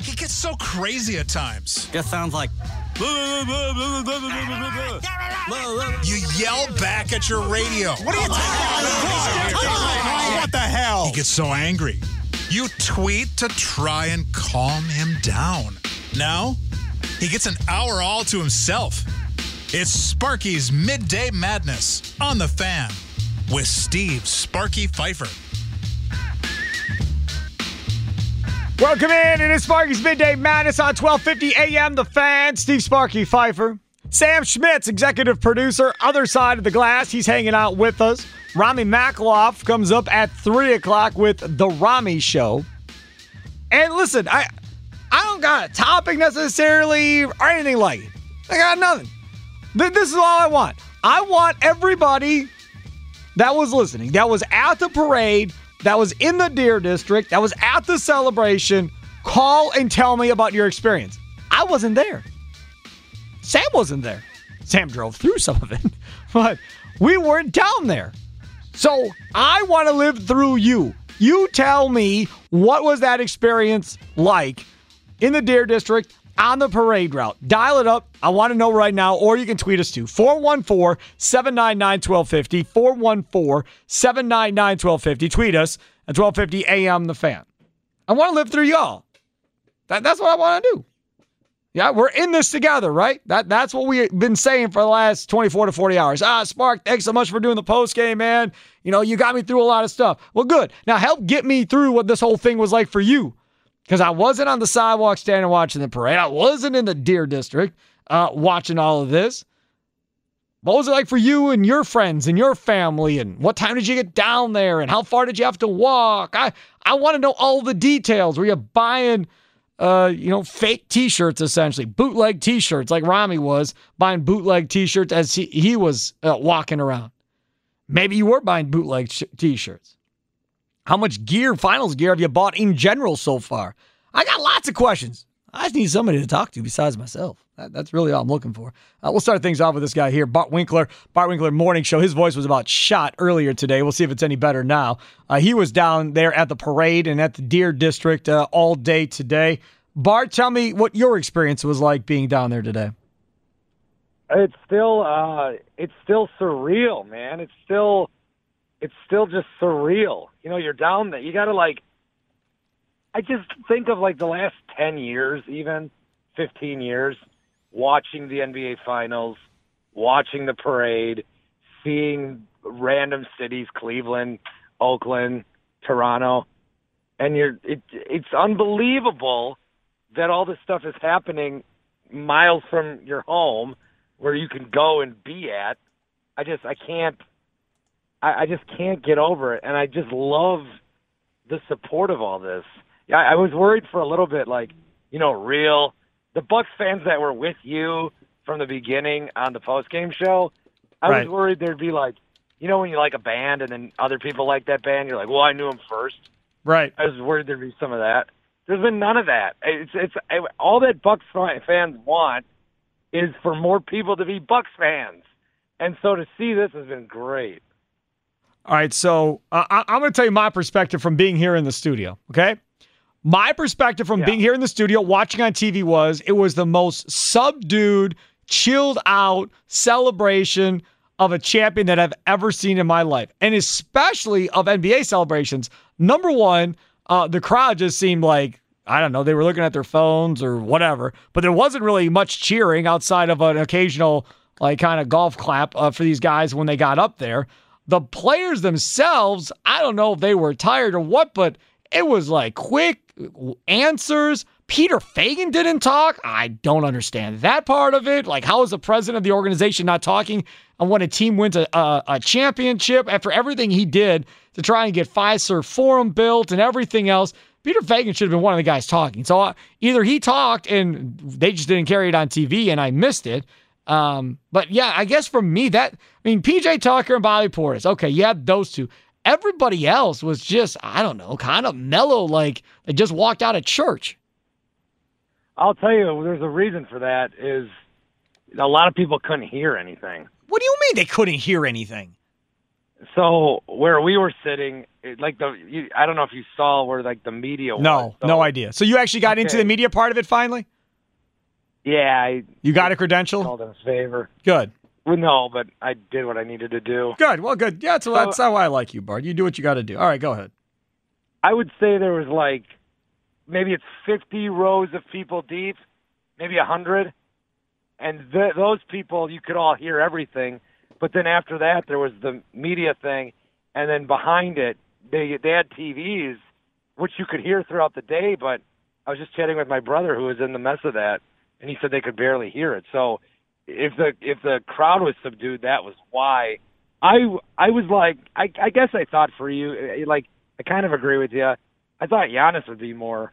He gets so crazy at times. Just sounds like. You yell back at your radio. What are you talking about? What the hell? He gets so angry. You tweet to try and calm him down. Now, he gets an hour all to himself. It's Sparky's Midday Madness on the fan with Steve Sparky Fifer. Welcome in. It is Sparky's Midday Madness on 1250 AM. The fan, Steve Sparky Fifer. Sam Schmitz, executive producer, other side of the glass. He's hanging out with us. Rami Makloff comes up at 3 o'clock with The Rami Show. And listen, I I don't got a topic necessarily or anything like it. I got nothing. This is all I want. I want everybody that was listening, that was at the parade, that was in the Deer District, that was at the celebration, call and tell me about your experience. I wasn't there. Sam wasn't there. Sam drove through some of it, but we weren't down there. So I want to live through you. You tell me what was that experience like in the Deer District on the parade route. Dial it up. I want to know right now, or you can tweet us to 414 799 1250. 414 799 1250. Tweet us at 1250 AM The Fan. I want to live through y'all. That, that's what I want to do. Yeah, we're in this together, right? That that's what we've been saying for the last 24 to 40 hours. Ah, Spark, thanks so much for doing the post game, man. You know, you got me through a lot of stuff. Well, good. Now help get me through what this whole thing was like for you. Because I wasn't on the sidewalk standing watching the parade. I wasn't in the Deer District uh, watching all of this. What was it like for you and your friends and your family? And what time did you get down there? And how far did you have to walk? I, I want to know all the details. Were you buying uh, you know, fake t-shirts essentially, bootleg t-shirts like Rami was buying bootleg t-shirts as he, he was uh, walking around. Maybe you were buying bootleg sh- t-shirts. How much gear, finals gear have you bought in general so far? I got lots of questions. I just need somebody to talk to besides myself. That, that's really all I'm looking for. Uh, we'll start things off with this guy here, Bart Winkler. Bart Winkler Morning Show. His voice was about shot earlier today. We'll see if it's any better now. Uh, he was down there at the parade and at the Deer District uh, all day today. Bart, tell me what your experience was like being down there today. It's still uh it's still surreal, man. It's still it's still just surreal. You know, you're down there. You got to like I just think of like the last 10 years even, 15 years watching the NBA finals, watching the parade, seeing random cities, Cleveland, Oakland, Toronto, and you're it it's unbelievable that all this stuff is happening miles from your home where you can go and be at. I just I can't I, I just can't get over it and I just love the support of all this. Yeah, I was worried for a little bit like, you know, real the Bucks fans that were with you from the beginning on the post game show, I Right. was worried there'd be like you know when you like a band and then other people like that band, you're like, Well, I knew him first. Right. I was worried there'd be some of that. There's been none of that. It's it's all that Bucks fans want is for more people to be Bucks fans, and so to see this has been great. All right, so uh, I, I'm going to tell you my perspective from being here in the studio. Okay, my perspective from Yeah. being here in the studio, watching on TV, was it was the most subdued, chilled out celebration of a champion that I've ever seen in my life, and especially of NBA celebrations. Number one, uh, the crowd just seemed like I don't know they were looking at their phones or whatever, but there wasn't really much cheering outside of an occasional like kind of golf clap uh, for these guys when they got up there. The players themselves, I don't know if they were tired or what, but it was like quick answers. Peter Feigin didn't talk. I don't understand that part of it. Like, how is the president of the organization not talking when a team wins a, a, a championship after everything he did to try and get Fiserv Forum built and everything else? Peter Feigin should have been one of the guys talking. So uh, either he talked and they just didn't carry it on TV and I missed it. Um, but yeah, I guess for me, that, I mean, PJ Tucker and Bobby Portis, okay, you had those two. Everybody else was just, I don't know, kind of mellow, like they just walked out of church. I'll tell you, there's a reason for that. Is a lot of people couldn't hear anything. What do you mean they couldn't hear anything? So where we were sitting, it, like the, you, I don't know if you saw where like the media. No, was, so, no idea. So you actually got Okay. into the media part of it finally. Yeah, I You got a credential. called in favor. Good, Well, no, but I did what I needed to do. good. Well, good. Yeah, that's, that's how I like you, Bart. You do what you got to do. All right, go ahead. I would say there was like maybe it's 50 rows of people deep, maybe a 100. And th- those people, you could all hear everything. But then after that, there was the media thing. And then behind it, they, they had TVs, which you could hear throughout the day. But I was just chatting with my brother who was in the mess of that, and he said they could barely hear it. So if the if the crowd was subdued, that was why. I I was like I I guess I thought for you eh, like I kind of agree with you. I thought Giannis would be more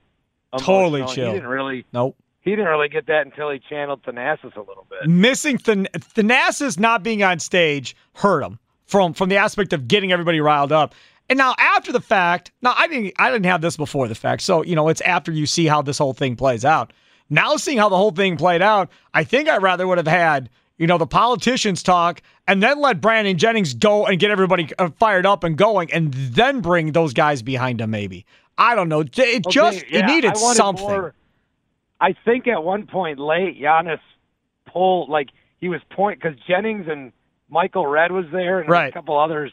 Totally emotional. chill. He didn't really Nope. he didn't really get that until he channeled Thanasis a little bit. Missing Than- Thanasis not being on stage hurt him from from the aspect of getting everybody riled up. And now after the fact, now I didn't I didn't have this before the fact. So, you know, it's after you see how this whole thing plays out. Now seeing how the whole thing played out, I think I rather would have had, you know, the politicians talk and then let Brandon Jennings go and get everybody uh, fired up and going and then bring those guys behind him maybe. I don't know. It Okay, just yeah, it needed I something. more- I think at one point late, Giannis pulled like he was point because Jennings and Michael Redd was there, and Right. a couple others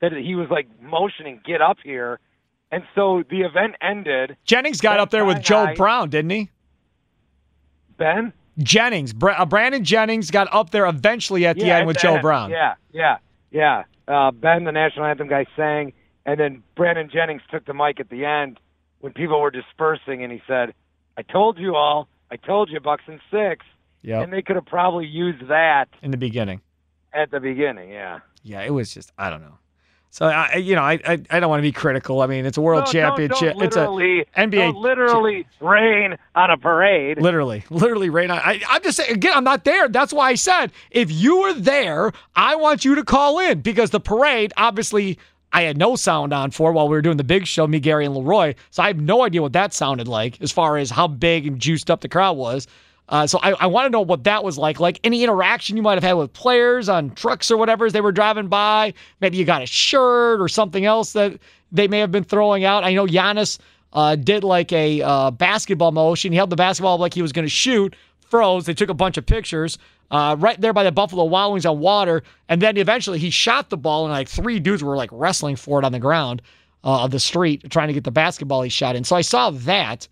that he was like motioning, "Get up here," and so the event ended. Jennings got up there with Joe Brown, didn't he? Ben Jennings, uh, Brandon Jennings got up there eventually at the Yeah, end with Joe end. Brown. Yeah, yeah, yeah. Uh, ben, the national anthem guy, sang, and then Brandon Jennings took the mic at the end when people were dispersing, and he said, "I told you all. I told you, Bucks and six." Yep. And they could have probably used that in the beginning. at the beginning. Yeah. Yeah, it was just I don't know. So I, you know, I, I, I don't want to be critical. I mean, it's a world No, championship. Don't, don't it's a literally, NBA literally rain on a parade. literally, literally rain on. I, I'm just saying again. I'm not there. That's why I said if you were there, I want you to call in because the parade, obviously. I had no sound on for while we were doing the big show, me, Gary, and Leroy. So I have no idea what that sounded like as far as how big and juiced up the crowd was. Uh, so I, I want to know what that was like. Like any interaction you might have had with players on trucks or whatever as they were driving by. Maybe you got a shirt or something else that they may have been throwing out. I know Giannis uh, did like a uh, basketball motion. He held the basketball like he was going to shoot, froze. They took a bunch of pictures uh, right there by the Buffalo Wild Wings on water. And then eventually he shot the ball, and like three dudes were like wrestling for it on the ground uh, of the street trying to get the basketball he shot in. So I saw that.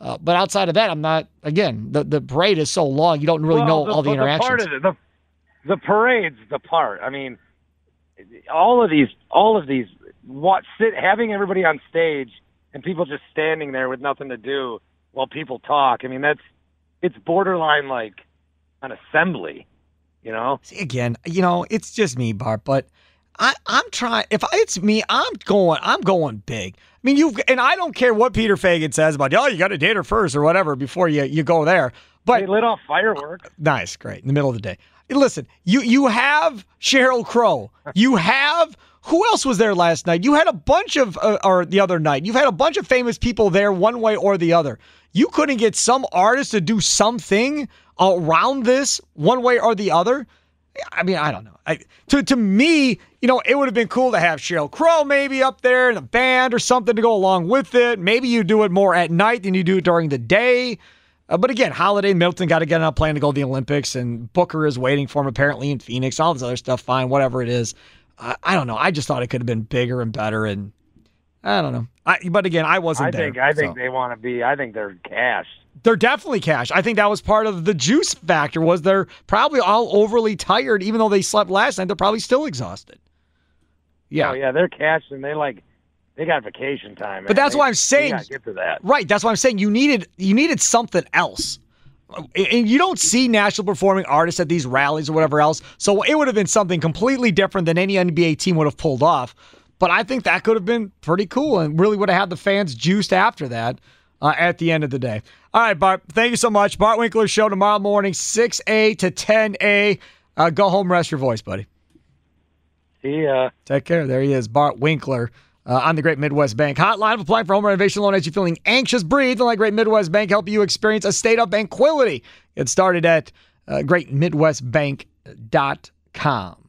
Uh, but outside of that, I'm not. Again, the the parade is so long, you don't really Well, know all the but interactions. part of it, the, the parade's the part. I mean, all of these, all of these, what sit having everybody on stage and people just standing there with nothing to do while people talk. I mean, that's it's borderline like an assembly. You know, See, again, you know, it's just me, Bart, but I, I'm trying. If it's me, I'm going. I'm going big. I mean, you've and I don't care what Peter Feigin says about. Oh, you got to date her first or whatever before you you go there. But they lit off fireworks. Nice, great. In the middle of the day. Listen, you you have Sheryl Crow. You have who else was there last night? You had a bunch of uh, or the other night. You've had a bunch of famous people there one way or the other. You couldn't get some artist to do something around this one way or the other. I mean, I don't know. I, to to me, you know, it would have been cool to have Sheryl Crow maybe up there in a band or something to go along with it. Maybe you do it more at night than you do during the day. Uh, but again, Holiday Middleton got to get on a plane to go to the Olympics, and Booker is waiting for him apparently in Phoenix. All this other stuff, fine, whatever it is. I, I don't know. I just thought it could have been bigger and better, and I don't know. I, but again, I wasn't I there. think I think they want to be. I think they're cashed. They're definitely cash. I think that was part of the juice factor. Was they're probably all overly tired, even though they slept last night. They're probably still exhausted. Yeah. Oh yeah, they're cash and They like they got vacation time. But that's They- why I'm saying- get to that. Right. That's why I'm saying you needed you needed something else. And you don't see national performing artists at these rallies or whatever else. So it would have been something completely different than any NBA team would have pulled off. But I think that could have been pretty cool and really would have had the fans juiced after that uh, at the end of the day. All right, Bart. Thank you so much. Bart Winkler show tomorrow morning, 6A to 10A. Uh, go home, rest your voice, buddy. See ya. Take care. There he is, Bart Winkler. Uh, on the Great Midwest Bank hotline. Applying for home renovation loan as you're feeling anxious, breathe. And let Great Midwest Bank help you experience a state of tranquility. Get started at uh, greatmidwestbank.com.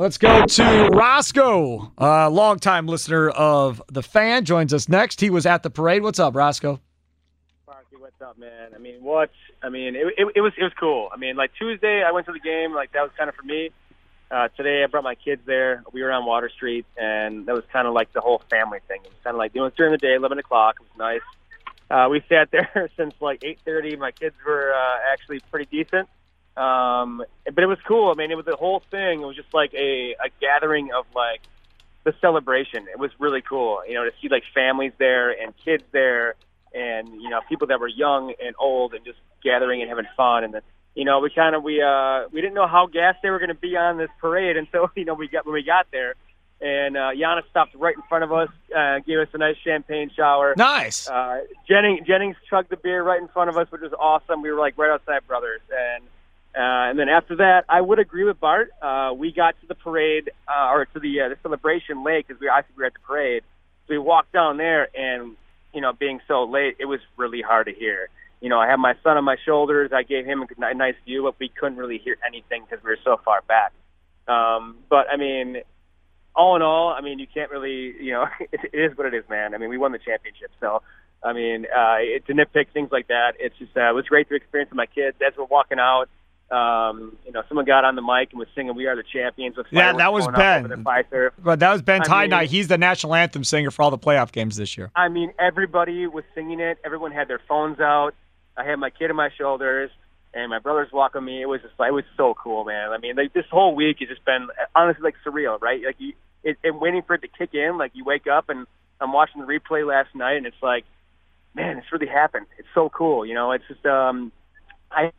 Let's go to Roscoe, a longtime listener of The Fan, joins us next. He was at the parade. What's up, Roscoe? What's up, man? I mean, what? I mean, it, it, it was it was cool. I mean, like Tuesday, I went to the game. Like that was kind of for me. Uh, today, I brought my kids there. We were on Water Street, and that was kind of like the whole family thing. It was kind of like it was during the day, eleven o'clock. It was nice. Uh, we sat there since like eight thirty. My kids were uh, actually pretty decent, um, but it was cool. I mean, it was the whole thing. It was just like a, a gathering of like the celebration. It was really cool, you know, to see like families there and kids there, and you know people that were young and old, and just gathering and having fun. And the, you know, we kind of we uh we didn't know how gassed they were going to be on this parade And so, you know we got when we got there. And uh, Giannis stopped right in front of us, uh, gave us a nice champagne shower. Nice. Uh, Jennings, Jennings chugged the beer right in front of us, which was awesome. We were like right outside Brothers, and uh, and then after that, I would agree with Bart. Uh, we got to the parade uh, or to the uh, the celebration late because we I think we were at the parade. So we walked down there, and you know, being so late, it was really hard to hear. You know, I had my son on my shoulders. I gave him a nice view, but we couldn't really hear anything because we were so far back. Um, but I mean, all in all, I mean, you can't really, you know, it, it is what it is, man. I mean, we won the championship, so I mean, uh, it, to nitpick things like that, it's just uh, it was great to experience with my kids as we're walking out. Um, you know, someone got on the mic and was singing "We Are the Champions" with Yeah, that was Ben. over the Pfizer. But that was Ben I Tie mean- Night. He's the national anthem singer for all the playoff games this year. I mean, everybody was singing it. Everyone had their phones out. I had my kid on my shoulders, and my brother's walking me. It was just, it was so cool, man. I mean, like this whole week has just been honestly like surreal, right? Like you, it, and waiting for it to kick in. Like you wake up and I'm watching the replay last night, and it's like, man, it's really happened. It's so cool, you know. It's just, um, I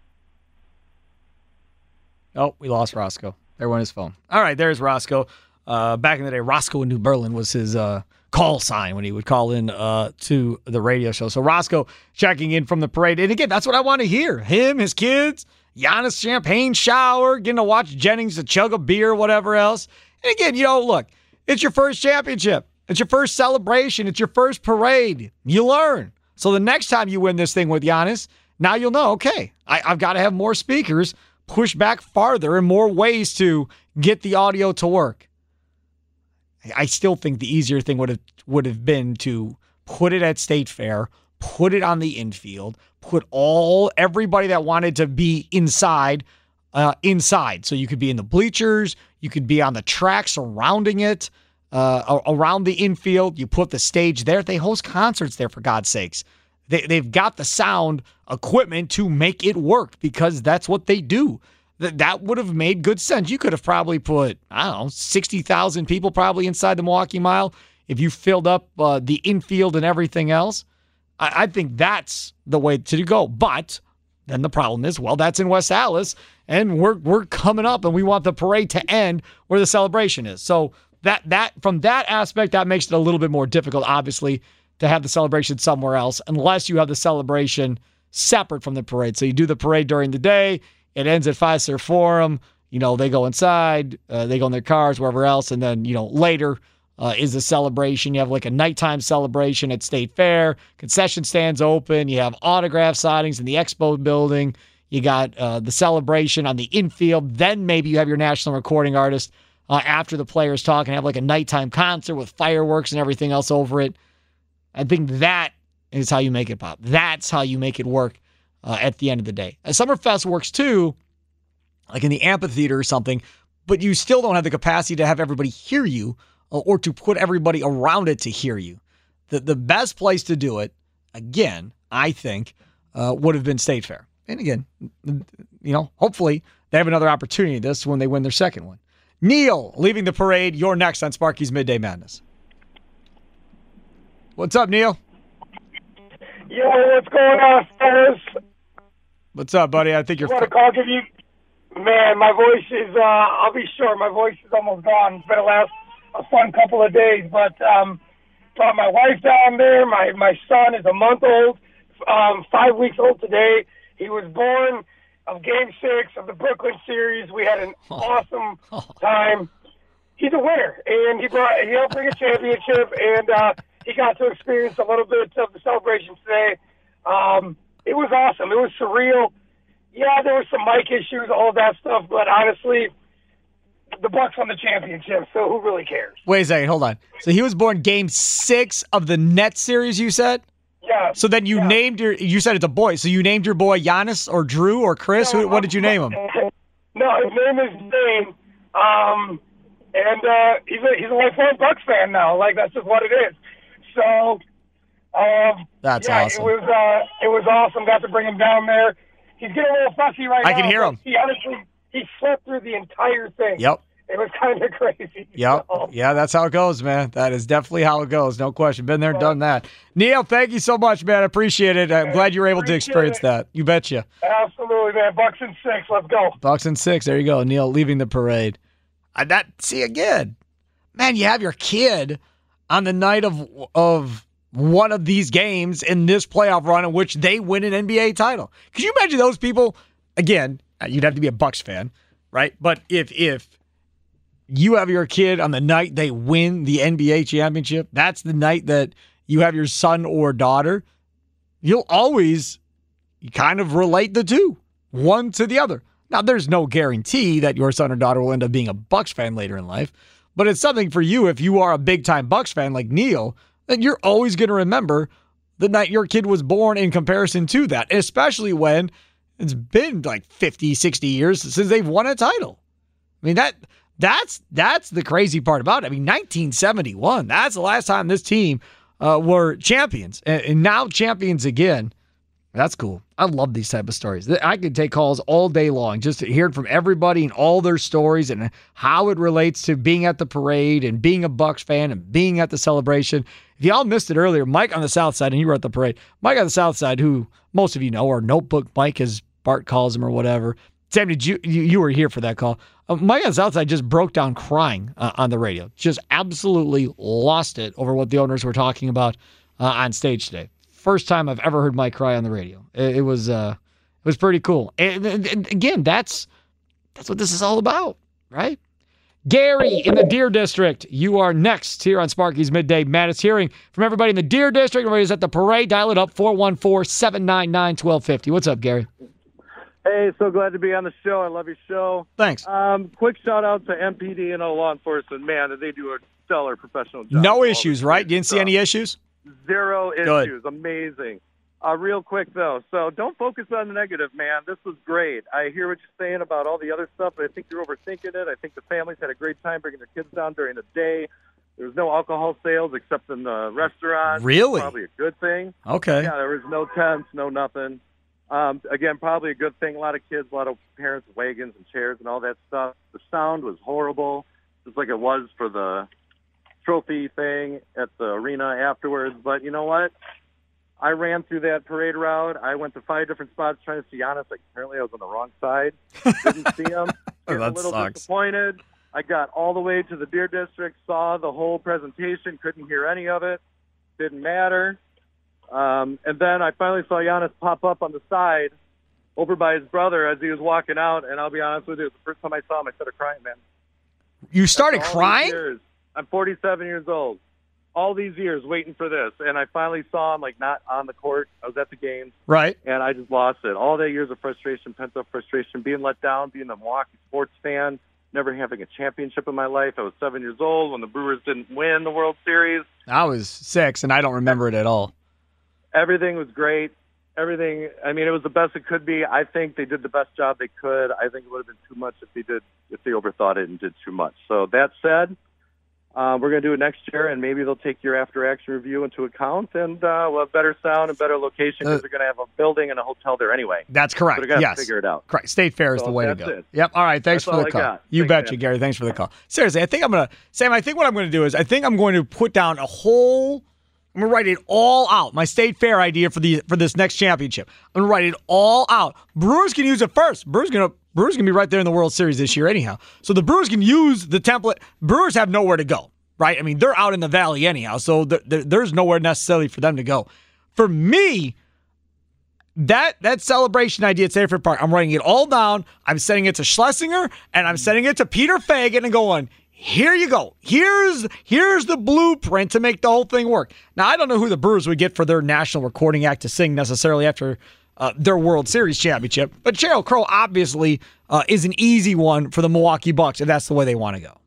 Oh, we lost Roscoe. Went his phone. All right, there's Roscoe. Uh, back in the day, Roscoe in New Berlin was his uh, call sign when he would call in uh, to the radio show. So Roscoe checking in from the parade. And again, that's what I want to hear. Him, his kids, Giannis champagne shower, getting to watch Jennings to chug a beer, whatever else. And again, you know, look, it's your first championship. It's your first celebration. It's your first parade. You learn. So the next time you win this thing with Giannis, now you'll know, okay, I, I've got to have more speakers, push back farther, and more ways to get the audio to work. I still think the easier thing would have would have been to put it at State Fair, put it on the infield, put all everybody that wanted to be inside uh, inside, so you could be in the bleachers, you could be on the track surrounding it, uh, around the infield. You put the stage there. They host concerts there, for God's sakes. They, they've got the sound equipment to make it work because that's what they do. That that would have made good sense. You could have probably put I don't know sixty thousand people probably inside the Milwaukee Mile if you filled up uh, the infield and everything else. I, I think that's the way to go. But then the problem is, well, that's in West Allis, and we're we're coming up, and we want the parade to end where the celebration is. So that that from that aspect, that makes it a little bit more difficult, obviously, to have the celebration somewhere else, unless you have the celebration separate from the parade. So you do the parade during the day, it ends at Fiserv Forum. You know, they go inside, uh, they go in their cars, wherever else, and then you know later uh, is the celebration. You have like a nighttime celebration at State Fair. Concession stands open. You have autograph signings in the expo building. You got uh, the celebration on the infield. Then maybe you have your national recording artist uh, after the players talk and have like a nighttime concert with fireworks and everything else over it. I think that is how you make it pop. That's how you make it work uh, at the end of the day. A Summerfest works too, like in the amphitheater or something, but you still don't have the capacity to have everybody hear you uh, or to put everybody around it to hear you. The, the best place to do it, again, I think, uh, would have been State Fair. And again, you know, hopefully they have another opportunity this when they win their second one. Neil leaving the parade. You're next on Sparky's Midday Madness. What's up, Neil? Yo, what's going on, fellas? What's up, buddy? I think you're. What a call give you? Man, my voice is. Uh, I'll be short. My voice is almost gone. It's been a last a fun couple of days, but um, brought my wife down there. My my son is a month old, um, five weeks old today. He was born of Game Six of the Brooklyn series. We had an awesome time. He's a winner, and he brought he helped bring a championship, and uh, he got to experience a little bit of the celebration today. Um, it was awesome. It was surreal. Yeah, there were some mic issues, all that stuff, but honestly, the Bucks won the championship, so who really cares? Wait a second, hold on. So he was born Game Six of the Nets series. You said. Yeah. So then you yeah. named your. You said it's a boy. So you named your boy Giannis or Drew or Chris. Who, what did you name him? No, his name is Dane. Um, and uh, he's a he's a lifelong Bucks fan now. Like that's just what it is. So. Um, That's yeah, awesome. It was uh, it was awesome. Got to bring him down there. He's getting a little fussy right I now. I can hear him. He honestly he slept through the entire thing. Yep. It was kind of crazy. Yep. So, Yeah, that's how it goes, man. That is definitely how it goes. No question. Been there, done that. Neil, thank you so much, man. I appreciate it. I'm glad you were able to experience it. that. You betcha. absolutely, man. Bucks and six. Let's go. Bucks and six. There you go. Neil leaving the parade. Uh, that see again, man. You have your kid on the night of of one of these games in this playoff run in which they win an NBA title. Could you imagine those people? Again, uh, you'd have to be a Bucks fan, right? But if if you have your kid on the night they win the NBA championship, that's the night that you have your son or daughter. You'll always kind of relate the two, one to the other. Now, there's no guarantee that your son or daughter will end up being a Bucks fan later in life, but it's something for you if you are a big time Bucks fan like Neil, then you're always going to remember the night your kid was born in comparison to that, especially when it's been like 50, 60 years since they've won a title. I mean, that that's that's the crazy part about it. I mean, 1971, that's the last time this team uh, were champions and, and now champions again. That's cool. I love these type of stories. I could take calls all day long just to hear from everybody and all their stories and how it relates to being at the parade and being a Bucks fan and being at the celebration. If y'all missed it earlier, Mike on the South Side, and you were at the parade. Mike on the South Side, who most of you know, or Notebook Mike, as Bart calls him, or whatever. Sam, did you you, you were here for that call? Uh, Mike on the South Side just broke down crying uh, on the radio. Just absolutely lost it over what the owners were talking about uh, on stage today first time I've ever heard Mike cry on the radio. It, it was uh, it was pretty cool. And, and, and again, that's that's what this is all about, right? Gary in the Deer District, you are next here on Sparky's Midday Madness. Hearing from everybody in the Deer District, everybody's at the parade. Dial it up 414 799 1250. What's up, Gary? Hey, so glad to be on the show. I love your show. Thanks. Um, quick shout out to MPD and all law enforcement. Man, they do a stellar professional job. No issues, right? You didn't see stuff. any issues? Zero Good. issues. Amazing. Uh, real quick though, so don't focus on the negative, man. This was great. I hear what you're saying about all the other stuff, but I think you're overthinking it. I think the families had a great time bringing their kids down during the day. There was no alcohol sales except in the restaurant. Really? Probably a good thing. Okay. Yeah, there was no tents, no nothing. Um, again, probably a good thing. A lot of kids, a lot of parents, wagons and chairs and all that stuff. The sound was horrible, just like it was for the trophy thing at the arena afterwards. But you know what? I ran through that parade route. I went to five different spots trying to see Giannis. Like apparently, I was on the wrong side. Didn't see him. Oh, Getting that a little sucks. disappointed. I got all the way to the Deer District, saw the whole presentation, couldn't hear any of it. Didn't matter. Um, and then I finally saw Giannis pop up on the side over by his brother as he was walking out. And I'll be honest with you, the first time I saw him, I started crying, man. You started All these crying? I'm 47 years old. All these years waiting for this, and I finally saw him like not on the court. I was at the games, Right. and I just lost it. All that years of frustration, pent up frustration, being let down, being a Milwaukee sports fan, never having a championship in my life. I was seven years old when the Brewers didn't win the World Series. I was six, and I don't remember it at all. Everything was great. Everything. I mean, it was the best it could be. I think they did the best job they could. I think it would have been too much if they did if they overthought it and did too much. So that said, uh, we're going to do it next year, and maybe they'll take your after action review into account, and uh, we'll have better sound and better location because Uh, they're going to have a building and a hotel there anyway. That's correct. So going to yes. figure it out. Correct. State Fair is So the way to go. it. Yep. All right. Thanks That's for the call. You Thanks, betcha, man. Gary. Thanks for the call. Seriously, I think I'm gonna Sam. I think what I'm gonna do is I think I'm going to put down a whole. I'm gonna write it all out. My State Fair idea for the for this next championship. I'm gonna write it all out. Brewers can use it first. Brewers gonna Brewers gonna be right there in the World Series this year anyhow. So the Brewers can use the template. Brewers have nowhere to go. Right. I mean they're out in the valley anyhow. So th- th- there's nowhere necessarily for them to go. For me, that that celebration idea at State Fair Park, I'm writing it all down. I'm sending it to Schlesinger and I'm sending it to Peter Feigin and going, here you go. Here's here's the blueprint to make the whole thing work. Now I don't know who the Brewers would get for their national recording act to sing necessarily after uh, their World Series championship, but Sheryl Crow obviously uh, is an easy one for the Milwaukee Bucks if that's the way they want to go.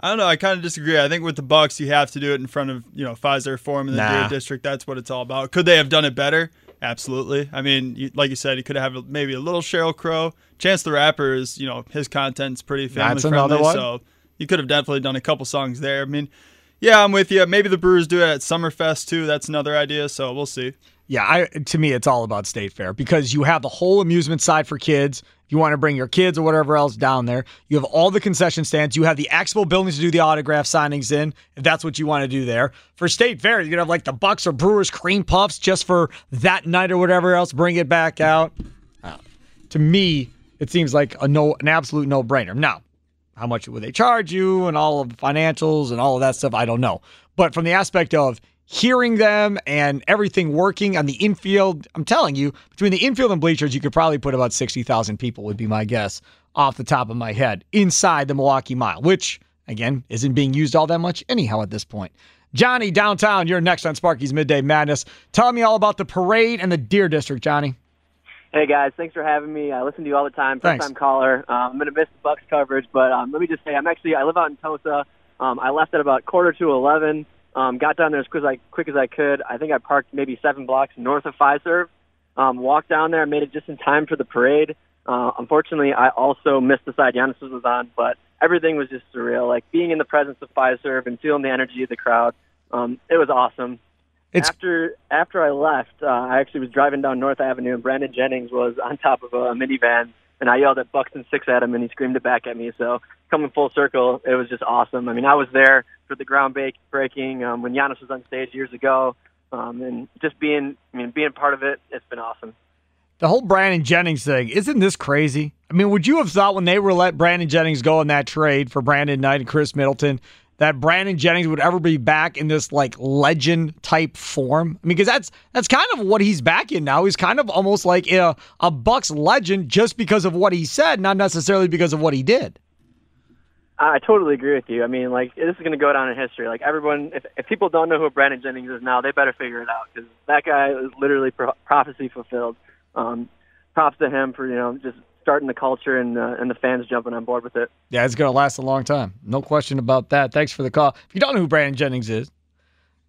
I don't know. I kind of disagree. I think with the Bucks, you have to do it in front of you know Fiserv Forum in the Nah. Deer District. That's what it's all about. Could they have done it better? Absolutely. I mean, you, like you said, you could have maybe a little Sheryl Crow. Chance the Rapper is you know his content's pretty family That's another friendly, one. so you could have definitely done a couple songs there. I mean, yeah, I'm with you. Maybe the Brewers do it at Summerfest too. That's another idea. So we'll see. Yeah, I to me it's all about State Fair because you have the whole amusement side for kids. You want to bring your kids or whatever else down there, you have all the concession stands. You have the expo buildings to do the autograph signings in, if that's what you want to do there. For State Fair, you're gonna have like the Bucks or Brewers cream puffs just for that night or whatever else. Bring it back out. Uh, to me, it seems like a no, an absolute no brainer. Now, how much would they charge you and all of the financials and all of that stuff? I don't know. But from the aspect of hearing them and everything working on the infield, I'm telling you, between the infield and bleachers, you could probably put about 60,000 people, would be my guess, off the top of my head, inside the Milwaukee Mile, which, again, isn't being used all that much anyhow at this point. Johnny, downtown, you're next on Sparky's Midday Madness. Tell me all about the parade and the Deer District, Johnny. Hey guys, thanks for having me. I listen to you all the time. First Thanks. time caller. Um, I'm gonna miss the Bucks coverage, but um, let me just say I'm actually I live out in Tulsa. Um, I left at about quarter to eleven. Um, got down there as quick as I quick as I could. I think I parked maybe seven blocks north of Fiserv. Um, walked down there, made it just in time for the parade. Uh, unfortunately, I also missed the side Giannis was on, but everything was just surreal. Like being in the presence of Fiserv and feeling the energy of the crowd. Um, it was awesome It's after after I left, uh, I actually was driving down North Avenue, and Brandon Jennings was on top of a minivan, and I yelled at Bucks in Six at him, and he screamed it back at me. So coming full circle, it was just awesome. I mean, I was there for the ground breaking um, when Giannis was on stage years ago, um, and just being I mean being part of it, it's been awesome. the whole Brandon Jennings thing, isn't this crazy? I mean, would you have thought when they were let Brandon Jennings go in that trade for Brandon Knight and Khris Middleton that Brandon Jennings would ever be back in this like legend type form? I mean, because that's that's kind of what he's back in now. He's kind of almost like a, a Bucks legend just because of what he said, not necessarily because of what he did. I totally agree with you. I mean, like this is going to go down in history. Like everyone, if, if people don't know who Brandon Jennings is now, they better figure it out because that guy is literally pro- prophecy fulfilled. Um, props to him for you know just starting the culture and uh, and the fans jumping on board with it. Yeah, it's going to last a long time. No question about that. Thanks for the call. If you don't know who Brandon Jennings is,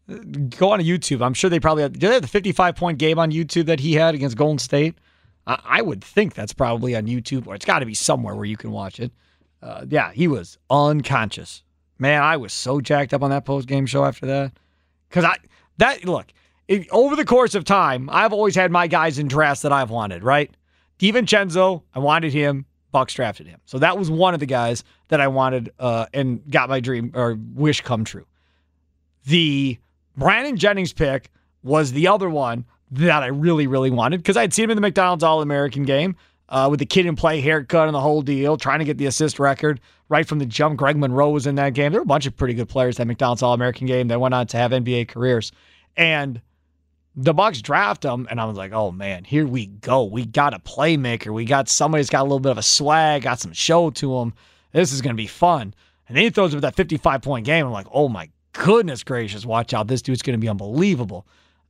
go on to YouTube. I'm sure they probably have, do they have the 55 point game on YouTube that he had against Golden State. I, I would think that's probably on YouTube, or it's got to be somewhere where you can watch it. Uh, yeah, he was unconscious. Man, I was so jacked up on that post game show after that. Because I, that, look, it, over the course of time, I've always had my guys in drafts that I've wanted, right? DiVincenzo, I wanted him. Bucks drafted him. So that was one of the guys that I wanted uh, and got my dream or wish come true. The Brandon Jennings pick was the other one that I really, really wanted because I'd seen him in the McDonald's All American game uh, with the Kid 'n Play haircut and the whole deal, trying to get the assist record right from the jump. Greg Monroe was in that game. There were a bunch of pretty good players that McDonald's All American game that went on to have NBA careers. And the Bucks draft him, and I was like, oh man, here we go. We got a playmaker. We got somebody who's got a little bit of a swag, got some show to him. This is going to be fun. And then he throws up that 55 point game. I'm like, oh my goodness gracious, watch out. This dude's going to be unbelievable.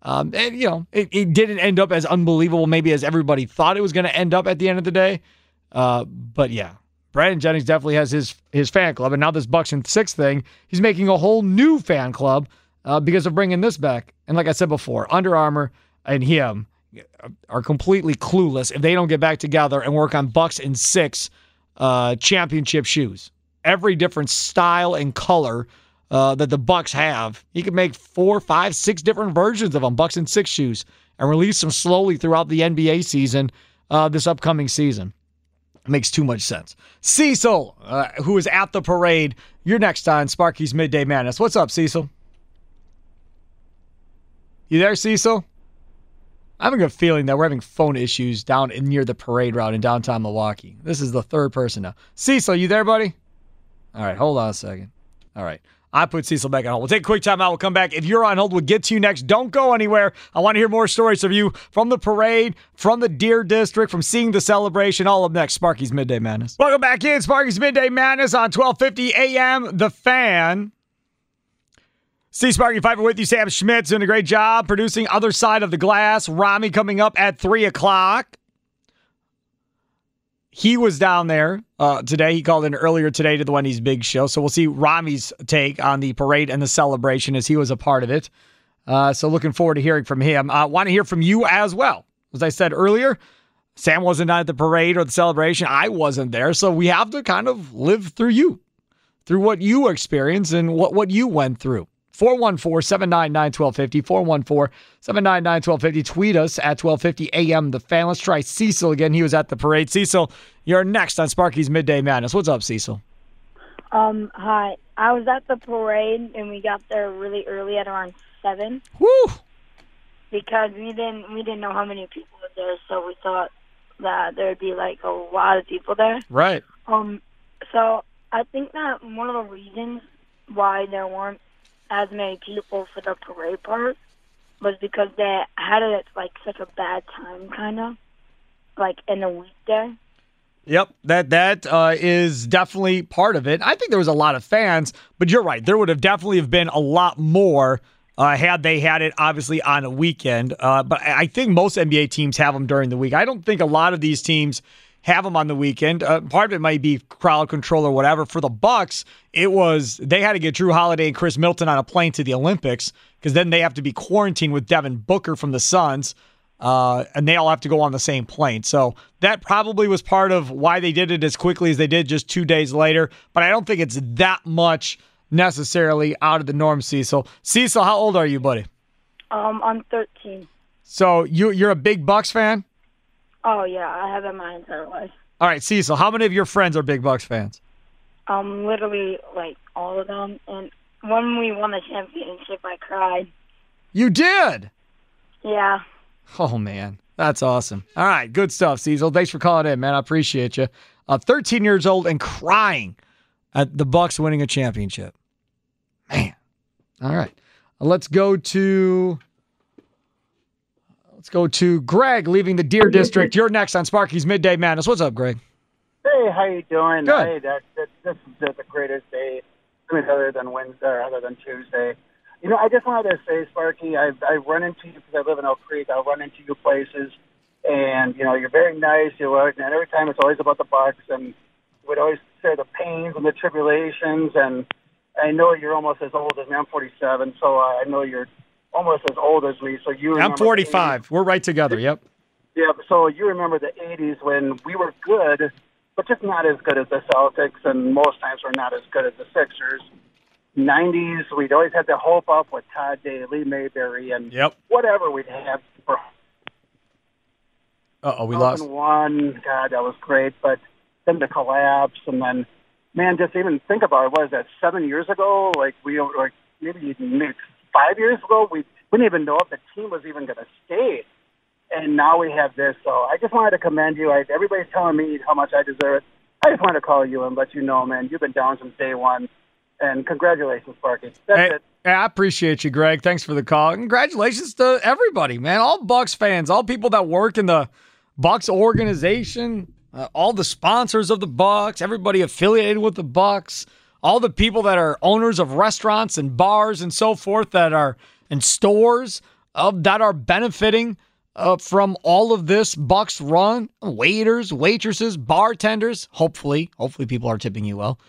Um, and, you know, it, it didn't end up as unbelievable maybe as everybody thought it was going to end up at the end of the day. Uh, but yeah, Brandon Jennings definitely has his his fan club. And now this Bucks and Six thing, he's making a whole new fan club uh, because of bringing this back. And like I said before, Under Armour and him are completely clueless if they don't get back together and work on Bucks and Six uh, championship shoes. Every different style and color uh, that the Bucks have. He could make four, five, six different versions of them, Bucks in six shoes, and release them slowly throughout the NBA season uh, this upcoming season. Makes too much sense. Cecil, uh, who is at the parade, you're next on Sparky's Midday Madness. What's up, Cecil? You there, Cecil? I have a good feeling that we're having phone issues down in near the parade route in downtown Milwaukee. This is the third person now. Cecil, you there, buddy? All right, hold on a second. All right. I put Cecil back on hold. We'll take a quick time out. We'll come back. If you're on hold, we'll get to you next. Don't go anywhere. I want to hear more stories of you from the parade, from the Deer District, from seeing the celebration. All up next. Sparky's Midday Madness. Welcome back in. Sparky's Midday Madness on 1250 a.m. The Fan. See Sparky Fifer with you. Sam Schmidt doing a great job producing Other Side of the Glass. Rami coming up at 3 o'clock. He was down there uh, today. He called in earlier today to the Wendy's Big Show. So we'll see Rami's take on the parade and the celebration as he was a part of it. Uh, so looking forward to hearing from him. I uh, want to hear from you as well. As I said earlier, Sam wasn't at the parade or the celebration. I wasn't there. So we have to kind of live through you, through what you experienced and what, what you went through. 414 799 1250. 414 799 1250. Tweet us at 1250 a.m. The fan. Let's try Cecil again. He was at the parade. Cecil, you're next on Sparky's Midday Madness. What's up, Cecil? Um, hi. I was at the parade and we got there really early at around seven. Woo! Because we didn't we didn't know how many people were there, so we thought that there'd be like a lot of people there. Right. Um, so I think that one of the reasons why there weren't as many people for the parade part was because they had it like such a bad time, kind of like in a weekday. Yep, that that uh, is definitely part of it. I think there was a lot of fans, but you're right. There would have definitely have been a lot more uh, had they had it obviously on a weekend. Uh, but I think most NBA teams have them during the week. I don't think a lot of these teams have them on the weekend. Uh, part of it might be crowd control or whatever. For the Bucks, it was they had to get Jrue Holiday and Khris Middleton on a plane to the Olympics because then they have to be quarantined with Devin Booker from the Suns. Uh, and they all have to go on the same plane. So that probably was part of why they did it as quickly as they did just two days later. But I don't think it's that much necessarily out of the norm, Cecil. Cecil, how old are you, buddy? Um, I'm 13. So you you're a big Bucks fan? Oh yeah, I have been my entire life. All right, Cecil, how many of your friends are big Bucks fans? Um, literally like all of them. And when we won the championship, I cried. You did? Yeah. Oh man, that's awesome. All right, good stuff, Cecil. Thanks for calling in, man. I appreciate you. Uh, 13 years old and crying at the Bucks winning a championship. Man. All right. Let's go to Let's go to Greg leaving the Deer District. You're next on Sparky's Midday Madness. What's up, Greg? Hey, how you doing? Good. Hey, that, that, this is the greatest day, I mean, other than Wednesday, or other than Tuesday. You know, I just wanted to say, Sparky, I've, I've run into you because I live in Oak Creek. I'll run into you places, and, you know, you're very nice. You are, and every time it's always about the Bucks, and would always say the pains and the tribulations, and I know you're almost as old as me. I'm 47, so I know you're almost as old as me. So you. I'm 45. We're right together. Yep. Yeah. So you remember the 80s when we were good, but just not as good as the Celtics, and most times we're not as good as the Sixers. 90s, we'd always had the hope up with Todd Day, Mayberry, and yep. whatever we'd have. For Uh oh, we lost. One, God, that was great, but then the collapse, and then, man, just even think about it. What is that? Seven years ago, like we, like maybe maybe five years ago, we, didn't even know if the team was even going to stay. And now we have this. So I just wanted to commend you. I, everybody's telling me how much I deserve it. I just wanted to call you and let you know, man, you've been down since day one. And congratulations, Sparky. That's Hey, it. I appreciate you, Greg. Thanks for the call. Congratulations to everybody, man. All Bucks fans, all people that work in the Bucks organization, uh, all the sponsors of the Bucks, everybody affiliated with the Bucks, all the people that are owners of restaurants and bars and so forth that are and stores of that are benefiting uh, from all of this Bucks run. Waiters, waitresses, bartenders. Hopefully, hopefully people are tipping you well.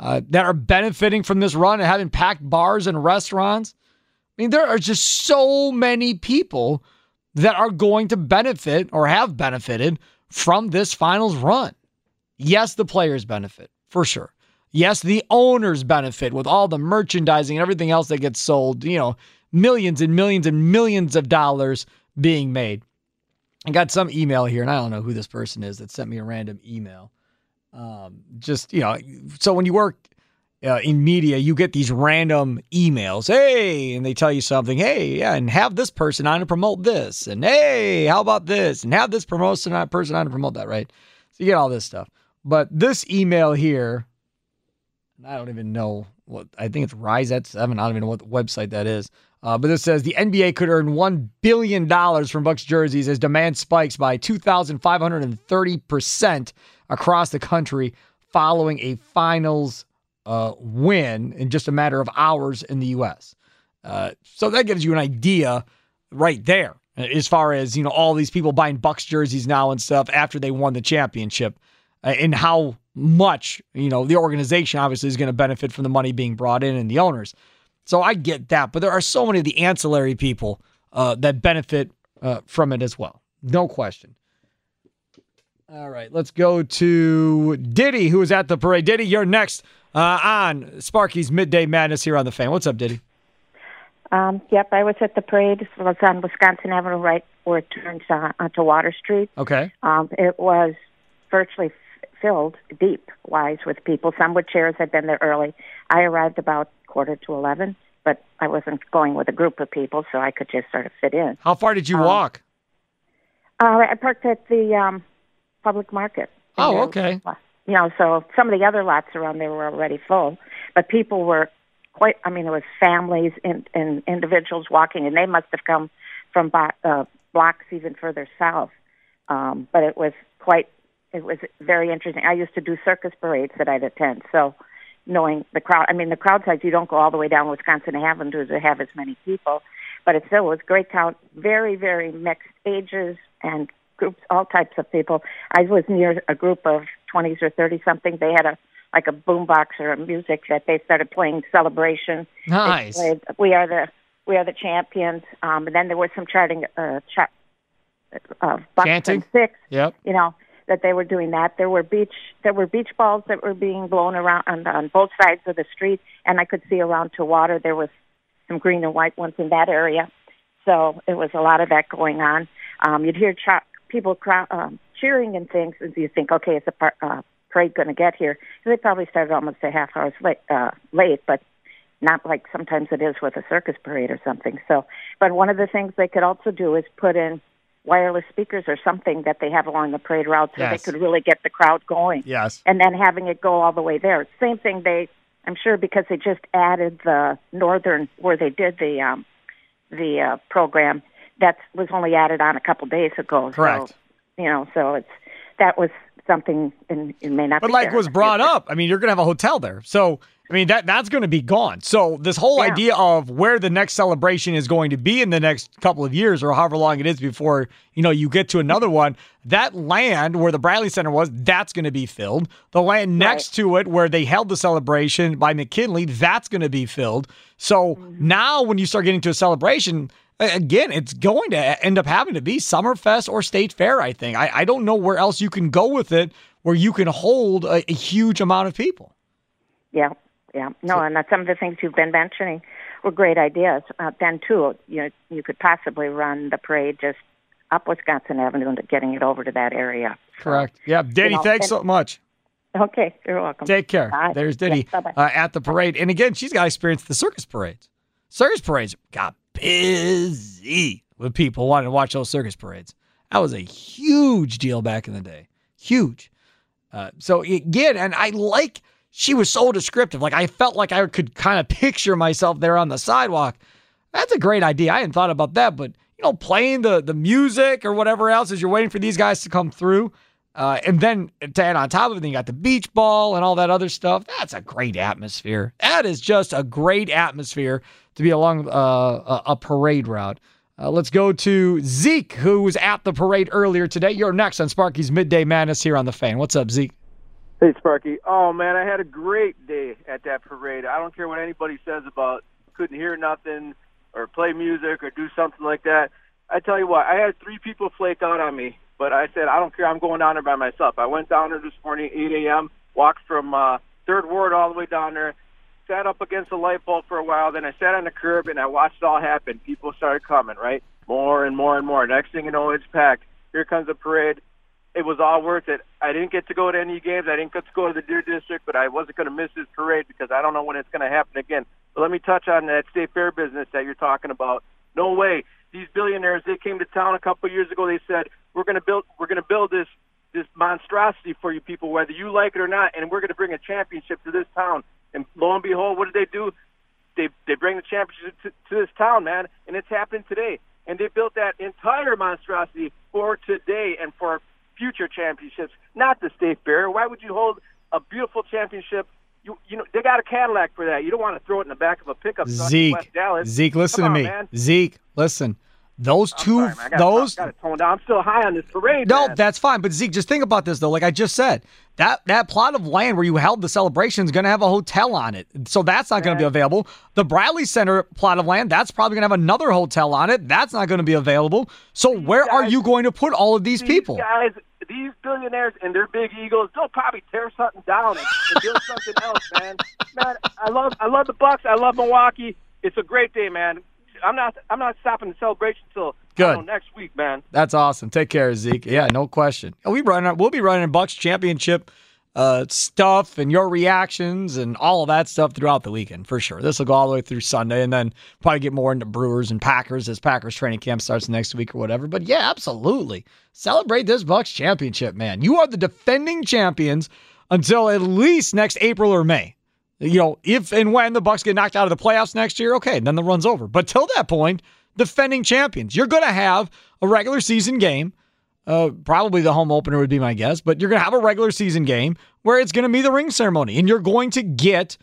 Uh, that are benefiting from this run and having packed bars and restaurants. I mean, there are just so many people that are going to benefit or have benefited from this finals run. Yes, the players benefit for sure. Yes, the owners benefit with all the merchandising and everything else that gets sold, you know, millions and millions and millions of dollars being made. I got some email here, and I don't know who this person is that sent me a random email. Um, just, you know, so when you work uh, in media, you get these random emails. Hey, and they tell you something. Hey, yeah, and have this person on to promote this. And hey, how about this? And have this promotion on person on to promote that, right? So you get all this stuff. But this email here, I don't even know what I think it's Rise at seven. I don't even know what website that is. Uh, but this says the NBA could earn one billion dollars from Bucks jerseys as demand spikes by two thousand five hundred and thirty percent across the country following a finals uh, win in just a matter of hours in the U.S. Uh, so that gives you an idea right there as far as you know all these people buying Bucks jerseys now and stuff after they won the championship and how much you know the organization obviously is going to benefit from the money being brought in and the owners. So I get that, but there are so many of the ancillary people uh, that benefit uh, from it as well, no question. All right, let's go to Diddy, who is at the parade. Diddy, you're next uh, on Sparky's Midday Madness here on the Fan. What's up, Diddy? Um, yep, I was at the parade. It was on Wisconsin Avenue, right where it turns uh, onto Water Street. Okay. Um, it was virtually filled deep wise with people. Some with chairs had been there early. I arrived about quarter to eleven, but I wasn't going with a group of people, so I could just sort of fit in. How far did you Um, walk? Uh, I parked at the um, public market. Oh, okay. You know, so some of the other lots around there were already full, but people were quite. I mean, there was families and, and individuals walking, and they must have come from bo- uh, blocks even further south. Um, but it was quite. It was very interesting. I used to do circus parades that I'd attend, so knowing the crowd. I mean, the crowd size. You don't go all the way down Wisconsin Avenue to have as many people, but it still was great count. Very, very mixed ages and groups, all types of people. I was near a group of twenties or thirty something. They had a like a boombox or a music that they started playing celebration. Nice. played, we are the we are the champions. Um, and then there was some charting uh, cha- uh, Bucks Chanting? and six Yep. you know that they were doing that. There were beach there were beach balls that were being blown around on, on both sides of the street, and I could see around to water. There was some green and white ones in that area, so it was a lot of that going on. Um, you'd hear cha- people crowd, um, cheering and things, and you think, okay, is the par- uh, parade going to get here? They probably started almost a half hours late, uh, late, but not like sometimes it is with a circus parade or something. So, but one of the things they could also do is put in wireless speakers or something that they have along the parade route so Yes. they could really get the crowd going. Yes. And then having it go all the way there. Same thing they I'm sure because they just added the northern where they did the um the uh program that was only added on a couple days ago. Correct. So, you know, so it's that was something and it may not But be like there. was brought up, I mean, you're gonna have a hotel there, so I mean that that's gonna be gone. So this whole Yeah. idea of where the next celebration is going to be in the next couple of years, or however long it is before you know you get to another one, that land where the Bradley Center was, that's gonna be filled. The land next to it where they held the celebration by McKinley, that's gonna be filled. So Mm-hmm. now when you start getting to a celebration. Again, it's going to end up having to be Summerfest or State Fair. I think. I, I don't know where else you can go with it where you can hold a, a huge amount of people. Yeah, yeah. No, and that's some of the things you've been mentioning were great ideas. Uh, then too, you know, you could possibly run the parade just up Wisconsin Avenue and getting it over to that area. Correct. Yeah, Diddy, know, thanks and- so much. Okay, you're welcome. Take care. Bye. There's Diddy Yeah, uh, at the parade. And again, she's got experience the circus parades. Circus parades got busy with people wanting to watch those circus parades. That was a huge deal back in the day. Huge. Uh, so again, and I like she was so descriptive. Like I felt like I could kind of picture myself there on the sidewalk. That's a great idea. I hadn't thought about that, but you know, playing the the music or whatever else as you're waiting for these guys to come through. Uh, and then to add on top of it, you got the beach ball and all that other stuff. That's a great atmosphere. That is just a great atmosphere to be along uh, a, parade route. Uh, let's go to Zeke, who was at the parade earlier today. You're next on Sparky's Midday Madness here on the Fan. What's up, Zeke? Hey, Sparky. Oh, man, I had a great day at that parade. I don't care what anybody says about couldn't hear nothing or play music or do something like that. I tell you what, I had three people flake out on me, but I said, I don't care. I'm going down there by myself. I went down there this morning, 8 a.m., walked from uh, Third Ward all the way down there. Sat up against the light bulb for a while. Then I sat on the curb and I watched it all happen. People started coming, right? More and more and more. Next thing you know, it's packed. Here comes the parade. It was all worth it. I didn't get to go to any games. I didn't get to go to the Deer District, but I wasn't going to miss this parade because I don't know when it's going to happen again. But let me touch on that state fair business that you're talking about. No way. These billionaires, they came to town a couple of years ago. They said, "We're going to build, we're going to build this this monstrosity for you people, whether you like it or not, and we're going to bring a championship to this town." And lo and behold, what did they do? They they bring the championship to, to this town, man, and it's happening today. And they built that entire monstrosity for today and for future championships, not the state fair. Why would you hold a beautiful championship? You you know they got a Cadillac for that. You don't want to throw it in the back of a pickup Zeke. Zeke, listen to me. man. Zeke, listen. Those two, Sorry. I gotta, those got to tone down. I'm still high on this parade. No, man. that's fine. But Zeke, just think about this though. Like I just said, that that plot of land where you held the celebration is going to have a hotel on it, so that's not going to be available. The Bradley Center plot of land, that's probably going to have another hotel on it. That's not going to be available. So where are you going to put all of these people? guys, these billionaires and their big egos, they'll probably tear something down and, and build something else, man. Man, I love I love the Bucks. I love Milwaukee. It's a great day, man. I'm not I'm not stopping the celebration till Good. next week, man. That's awesome. Take care, Zeke. Yeah, no question. We run. We'll be running Bucks championship uh, stuff and your reactions and all of that stuff throughout the weekend for sure. This will go all the way through Sunday, and then probably get more into Brewers and Packers as Packers training camp starts next week or whatever. But yeah, absolutely celebrate this Bucks championship, man. You are the defending champions until at least next April or May. You know, if and when the Bucks get knocked out of the playoffs next year, okay, then the run's over. But till that point, defending champions. You're going to have a regular season game. Uh, probably the home opener would be my guess, but you're going to have a regular season game where it's going to be the ring ceremony, and you're going to get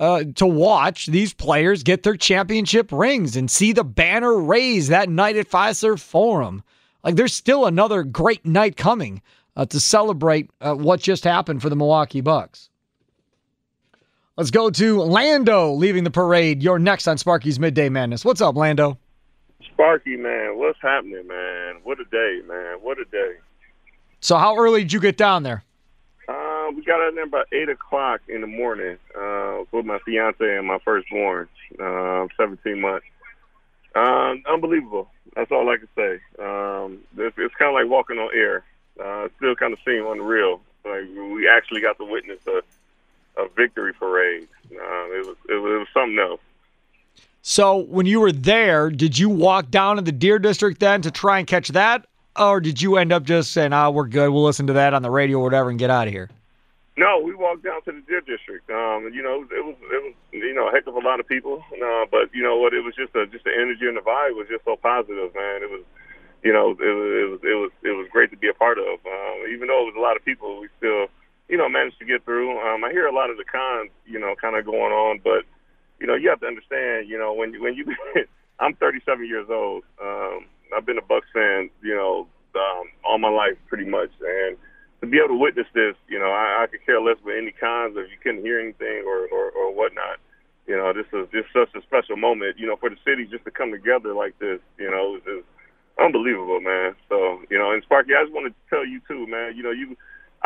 uh, to watch these players get their championship rings and see the banner raised that night at Fiserv Forum. Like, there's still another great night coming uh, to celebrate uh, what just happened for the Milwaukee Bucks. Let's go to Lando leaving the parade. You're next on Sparky's Midday Madness. What's up, Lando? Sparky, man, what's happening, man? What a day, man. What a day. So, how early did you get down there? Uh, we got out there about 8 o'clock in the morning uh, with my fiance and my firstborn, uh, 17 months. Um, unbelievable. That's all I can say. Um, it's, it's kind of like walking on air. Uh, still kind of seems unreal. Like we actually got to witness a, a victory parade. Uh, it was it was, it was something else. So, when you were there, did you walk down to the Deer District then to try and catch that? Or did you end up just saying, oh, we're good. We'll listen to that on the radio or whatever and get out of here? No, we walked down to the Deer District. Um, you know, it was it was you know a heck of a lot of people. Uh, but you know what? It was just a, just the energy and the vibe was just so positive, man. It was, you know, it was it was it was, it was great to be a part of. Um, even though it was a lot of people, we still, you know, managed to get through. Um, I hear a lot of the cons, you know, kind of going on, but you know, you have to understand, you know, when when you I'm 37 years old. Um, I've been a Bucks fan, you know, um, all my life pretty much, and to be able to witness this, you know, I, I could care less with any cons if you couldn't hear anything or, or, or whatnot. You know, this is just such a special moment, you know, for the city just to come together like this, you know, is, is unbelievable, man. So, you know, and Sparky, I just want to tell you too, man, you know, you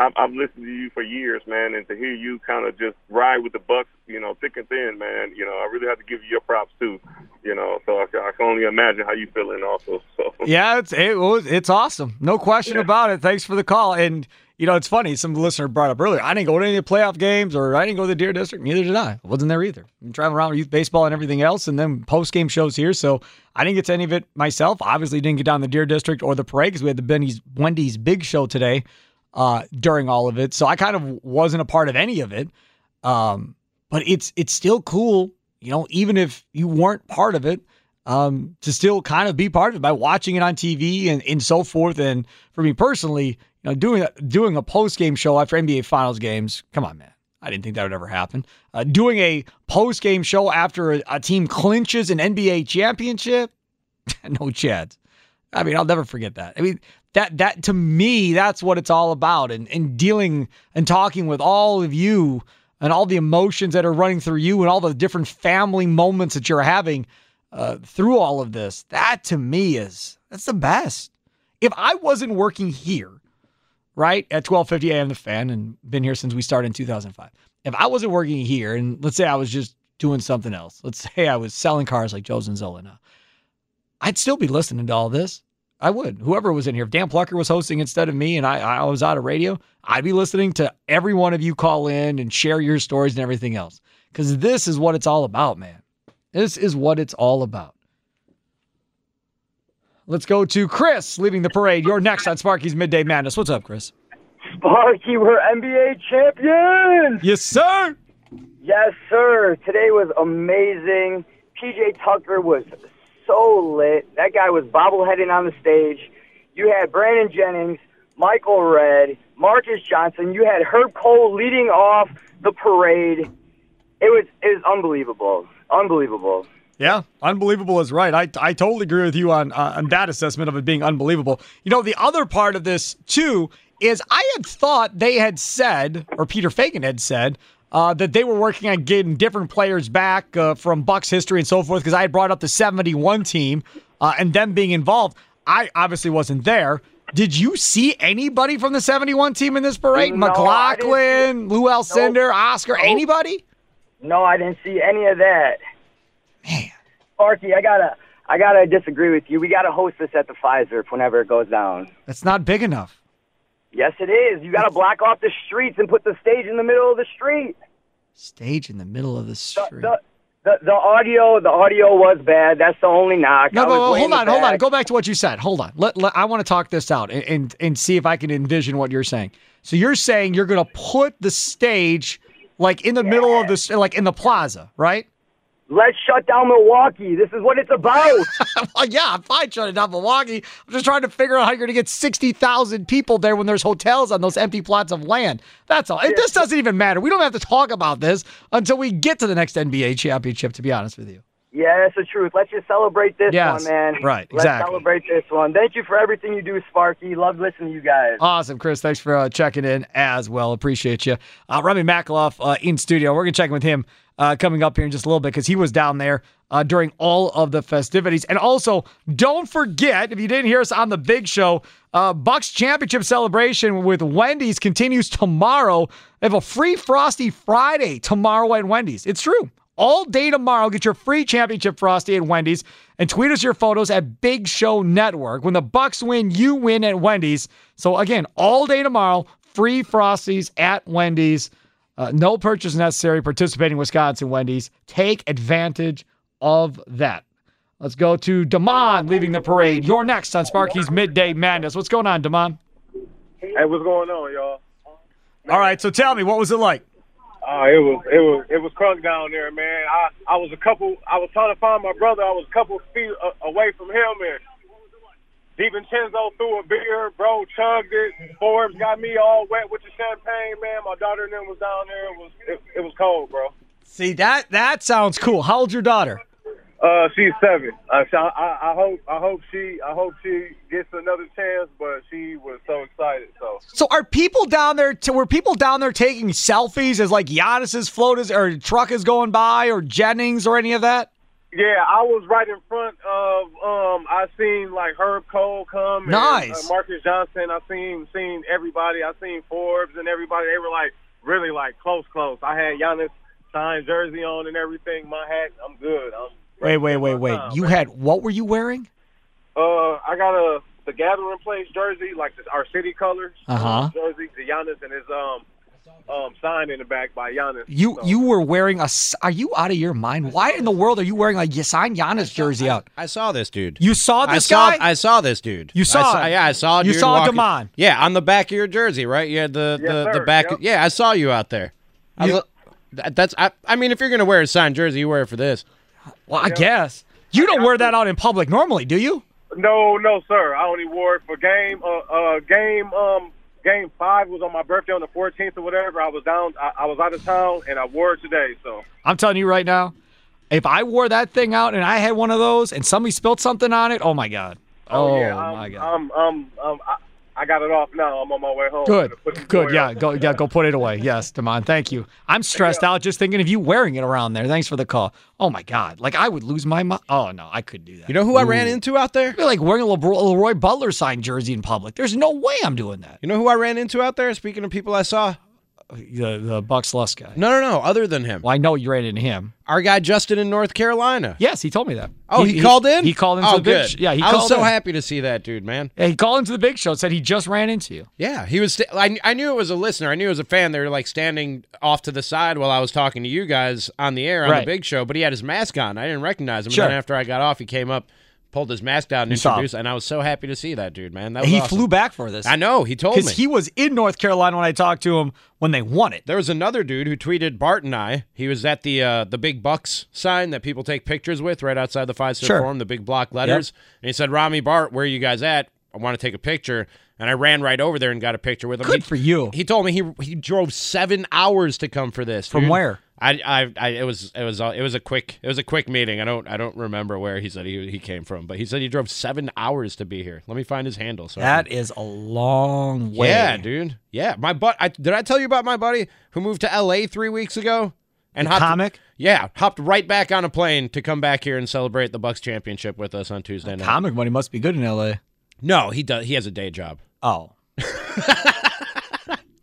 I've, I've listened to you for years, man, and to hear you kind of just ride with the Bucks, you know, thick and thin, man. You know, I really have to give you your props too. You know, so I, I can only imagine how you feeling also. So Yeah, it's it was it's awesome. No question about it. Thanks for the call. And you know, it's funny. Some listener brought up earlier. I didn't go to any of the playoff games, or I didn't go to the Deer District. Neither did I. I wasn't there either. I'm traveling around with youth baseball and everything else, and then post game shows here. So I didn't get to any of it myself. Obviously, didn't get down the Deer District or the parade because we had the Benny's Wendy's Big Show today uh, during all of it. So I kind of wasn't a part of any of it. Um, but it's it's still cool, you know, even if you weren't part of it, um, to still kind of be part of it by watching it on TV and, and so forth. And for me personally, you know, doing a, doing a post game show after NBA Finals games, come on, man. I didn't think that would ever happen. Uh, doing a post game show after a, a team clinches an NBA championship, no chance. I mean, I'll never forget that. I mean, that that to me, that's what it's all about. And and dealing and talking with all of you and all the emotions that are running through you and all the different family moments that you're having uh, through all of this. That to me is that's the best. If I wasn't working here, right at 12:50 a.m. the fan and been here since we started in 2005. if I wasn't working here, and let's say I was just doing something else, let's say I was selling cars like Joe Zanzola now, I'd still be listening to all this. I would. Whoever was in here, if Dan Plucker was hosting instead of me and I, I was out of radio, I'd be listening to every one of you call in and share your stories and everything else. Because this is what it's all about, man. This is what it's all about. Let's go to Chris leading the parade. You're next on Sparky's Midday Madness. What's up, Chris? Sparky, we're NBA champions! Yes, sir! Yes, sir. Today was amazing. PJ Tucker was so lit. That guy was bobbleheading on the stage. You had Brandon Jennings, Michael Redd, Marques Johnson. You had Herb Kohl leading off the parade. It was it was unbelievable. Unbelievable. Yeah, unbelievable is right. I, I totally agree with you on uh, on that assessment of it being unbelievable. You know, the other part of this too is I had thought they had said, or Peter Feigin had said, uh, that they were working on getting different players back uh, from Bucks history and so forth. Because I had brought up the '71 team uh, and them being involved. I obviously wasn't there. Did you see anybody from the '71 team in this parade? No, McGlocklin, Lou Alcindor, Oscar, anybody? No, I didn't see any of that. Man, Sparky, I gotta I gotta disagree with you. We gotta host this at the Fiserv whenever it goes down. That's not big enough. Yes, it is. You gotta block off the streets and put the stage in the middle of the street. Stage in the middle of the street. The, the, the audio the audio was bad. That's the only knock. No, I but but hold on, hold on. Go back to what you said. Hold on. Let, let- I want to talk this out and, and and see if I can envision what you're saying. So you're saying you're going to put the stage like in the middle of this, like in the plaza, right? Let's shut down Milwaukee. This is what it's about. well, yeah, I'm fine shutting down Milwaukee. I'm just trying to figure out how you're going to get 60,000 people there when there's hotels on those empty plots of land. That's all. And this doesn't even matter. We don't have to talk about this until we get to the next NBA championship, to be honest with you. Yeah, it's the truth. Let's just celebrate this Yes, one, man. right, Let's exactly. celebrate this one. Thank you for everything you do, Sparky. Love listening to you guys. Awesome, Chris. Thanks for uh, checking in as well. Appreciate you. Uh, Remy Makaloff uh, in studio. We're going to check in with him uh, coming up here in just a little bit because he was down there uh, during all of the festivities. And also, don't forget, if you didn't hear us on the big show, uh, Bucks championship celebration with Wendy's continues tomorrow. They have a free Frosty Friday tomorrow at Wendy's. It's true. All day tomorrow, get your free championship frosty at Wendy's and tweet us your photos at Big Show Network. When the Bucks win, you win at Wendy's. So again, all day tomorrow, free frosties at Wendy's. Uh, no purchase necessary. Participating Wisconsin Wendy's. Take advantage of that. Let's go to Damon leaving the parade. You're next on Sparky's Midday Madness. What's going on, Damon? Hey, what's going on, y'all? All right, so tell me, what was it like? Uh, it was it was it was crunk down there, man. I I was a couple. I was trying to find my brother. I was a couple feet uh, away from him, and DiVincenzo threw a beer, bro, chugged it. Forbes got me all wet with the champagne, man. My daughter and them was down there. It was it, it was cold, bro. See that that sounds cool. How old's your daughter? Uh, she's seven. Uh, so I, I hope I hope she I hope she gets another chance, but she was so excited. So So are people down there? To, were people down there taking selfies as like Giannis's float is or truck is going by or Jennings or any of that? Yeah, I was right in front of. Um, I seen like Herb Kohl come. and, Nice. uh, Marques Johnson. I seen seen everybody. I seen Forbes and everybody. They were like really like close, close. I had Giannis signed jersey on and everything. My hat. I'm good. I'm, Wait, wait, wait, wait. You had what were you wearing? uh, I got a the Gathering Place jersey, like the, our city colors. Uh-huh. Jersey, the Giannis and his um um sign in the back by Giannis. You you were wearing a. Are you out of your mind? Why in the world are you wearing a signed Giannis jersey out? I saw this dude. You saw I this saw, guy? I saw this dude. You saw I saw, him? Yeah, I saw. You dude saw walking- Damon? Yeah, on the back of your jersey, right? You had the Yes, the, the back. Yep. Yeah, I saw you out there. I You- was- that's. I, I mean, if you're gonna wear a signed jersey, you wear it for this. Well, I guess you don't wear that out in public normally, do you? No, no, sir. I only wore it for game. Uh, uh, game. Um, game five was on my birthday on the 14th or whatever. I was down. I, I was out of town, and I wore it today. So I'm telling you right now, if I wore that thing out and I had one of those and somebody spilled something on it, oh my god. Oh, yeah, I'm, my god. I'm, I'm, um, I, I got it off now. I'm on my way home. Good, good. away. Yeah, go, yeah, go put it away. Yes, Damon. Thank you. I'm stressed out just thinking of you wearing it around there. Thanks for the call. Oh my God, like I would lose my mind. Oh no, I couldn't do that. You know who I ran into out there? I'd be like wearing a LeBron, Leroy Butler signed jersey in public. There's no way I'm doing that. You know who I ran into out there? Speaking of people I saw, the the Bucks Lust guy. No, no, no. Other than him, Well, I know you ran into him. our guy Justin in North Carolina. Yes, he told me that. Oh, he, called in. He called into oh, the big. good. sh- Yeah, he I was so in. happy to see that dude, man. Yeah, he called into the big show. Said he just ran into you. Yeah, he was. St- I, I knew it was a listener. I knew it was a fan. They were like standing off to the side while I was talking to you guys on the air on Right. the big show. But he had his mask on. I didn't recognize him. Sure. And then after I got off, he came up, pulled his mask down, and You introduced. And I was so happy to see that dude, man. That was He awesome. flew back for this. I know. He told me because he was in North Carolina when I talked to him when they won it. There was another dude who tweeted Bart and I. He was at the uh, the big Bucks sign that people take pictures with right outside the Fiserv Sure. forum, the big block letters. And he said, "Rami Bart, where are you guys at? I want to take a picture." And I ran right over there and got a picture with him. Good He- for you. He told me he he drove seven hours to come for this. From dude. where? I, I, I, it was, it was, uh, it was a quick, it was a quick meeting. I don't, I don't remember where he said he, he came from, but he said he drove seven hours to be here. Let me find his handle. So That can- is a long way. yeah, dude. Yeah, my butt. I, did I tell you about my buddy who moved to L.A. three weeks ago and The hopped, comic? Yeah, hopped right back on a plane to come back here and celebrate the Bucks championship with us on Tuesday night. Comic money must be good in L.A. No, he does. He has a day job. Oh.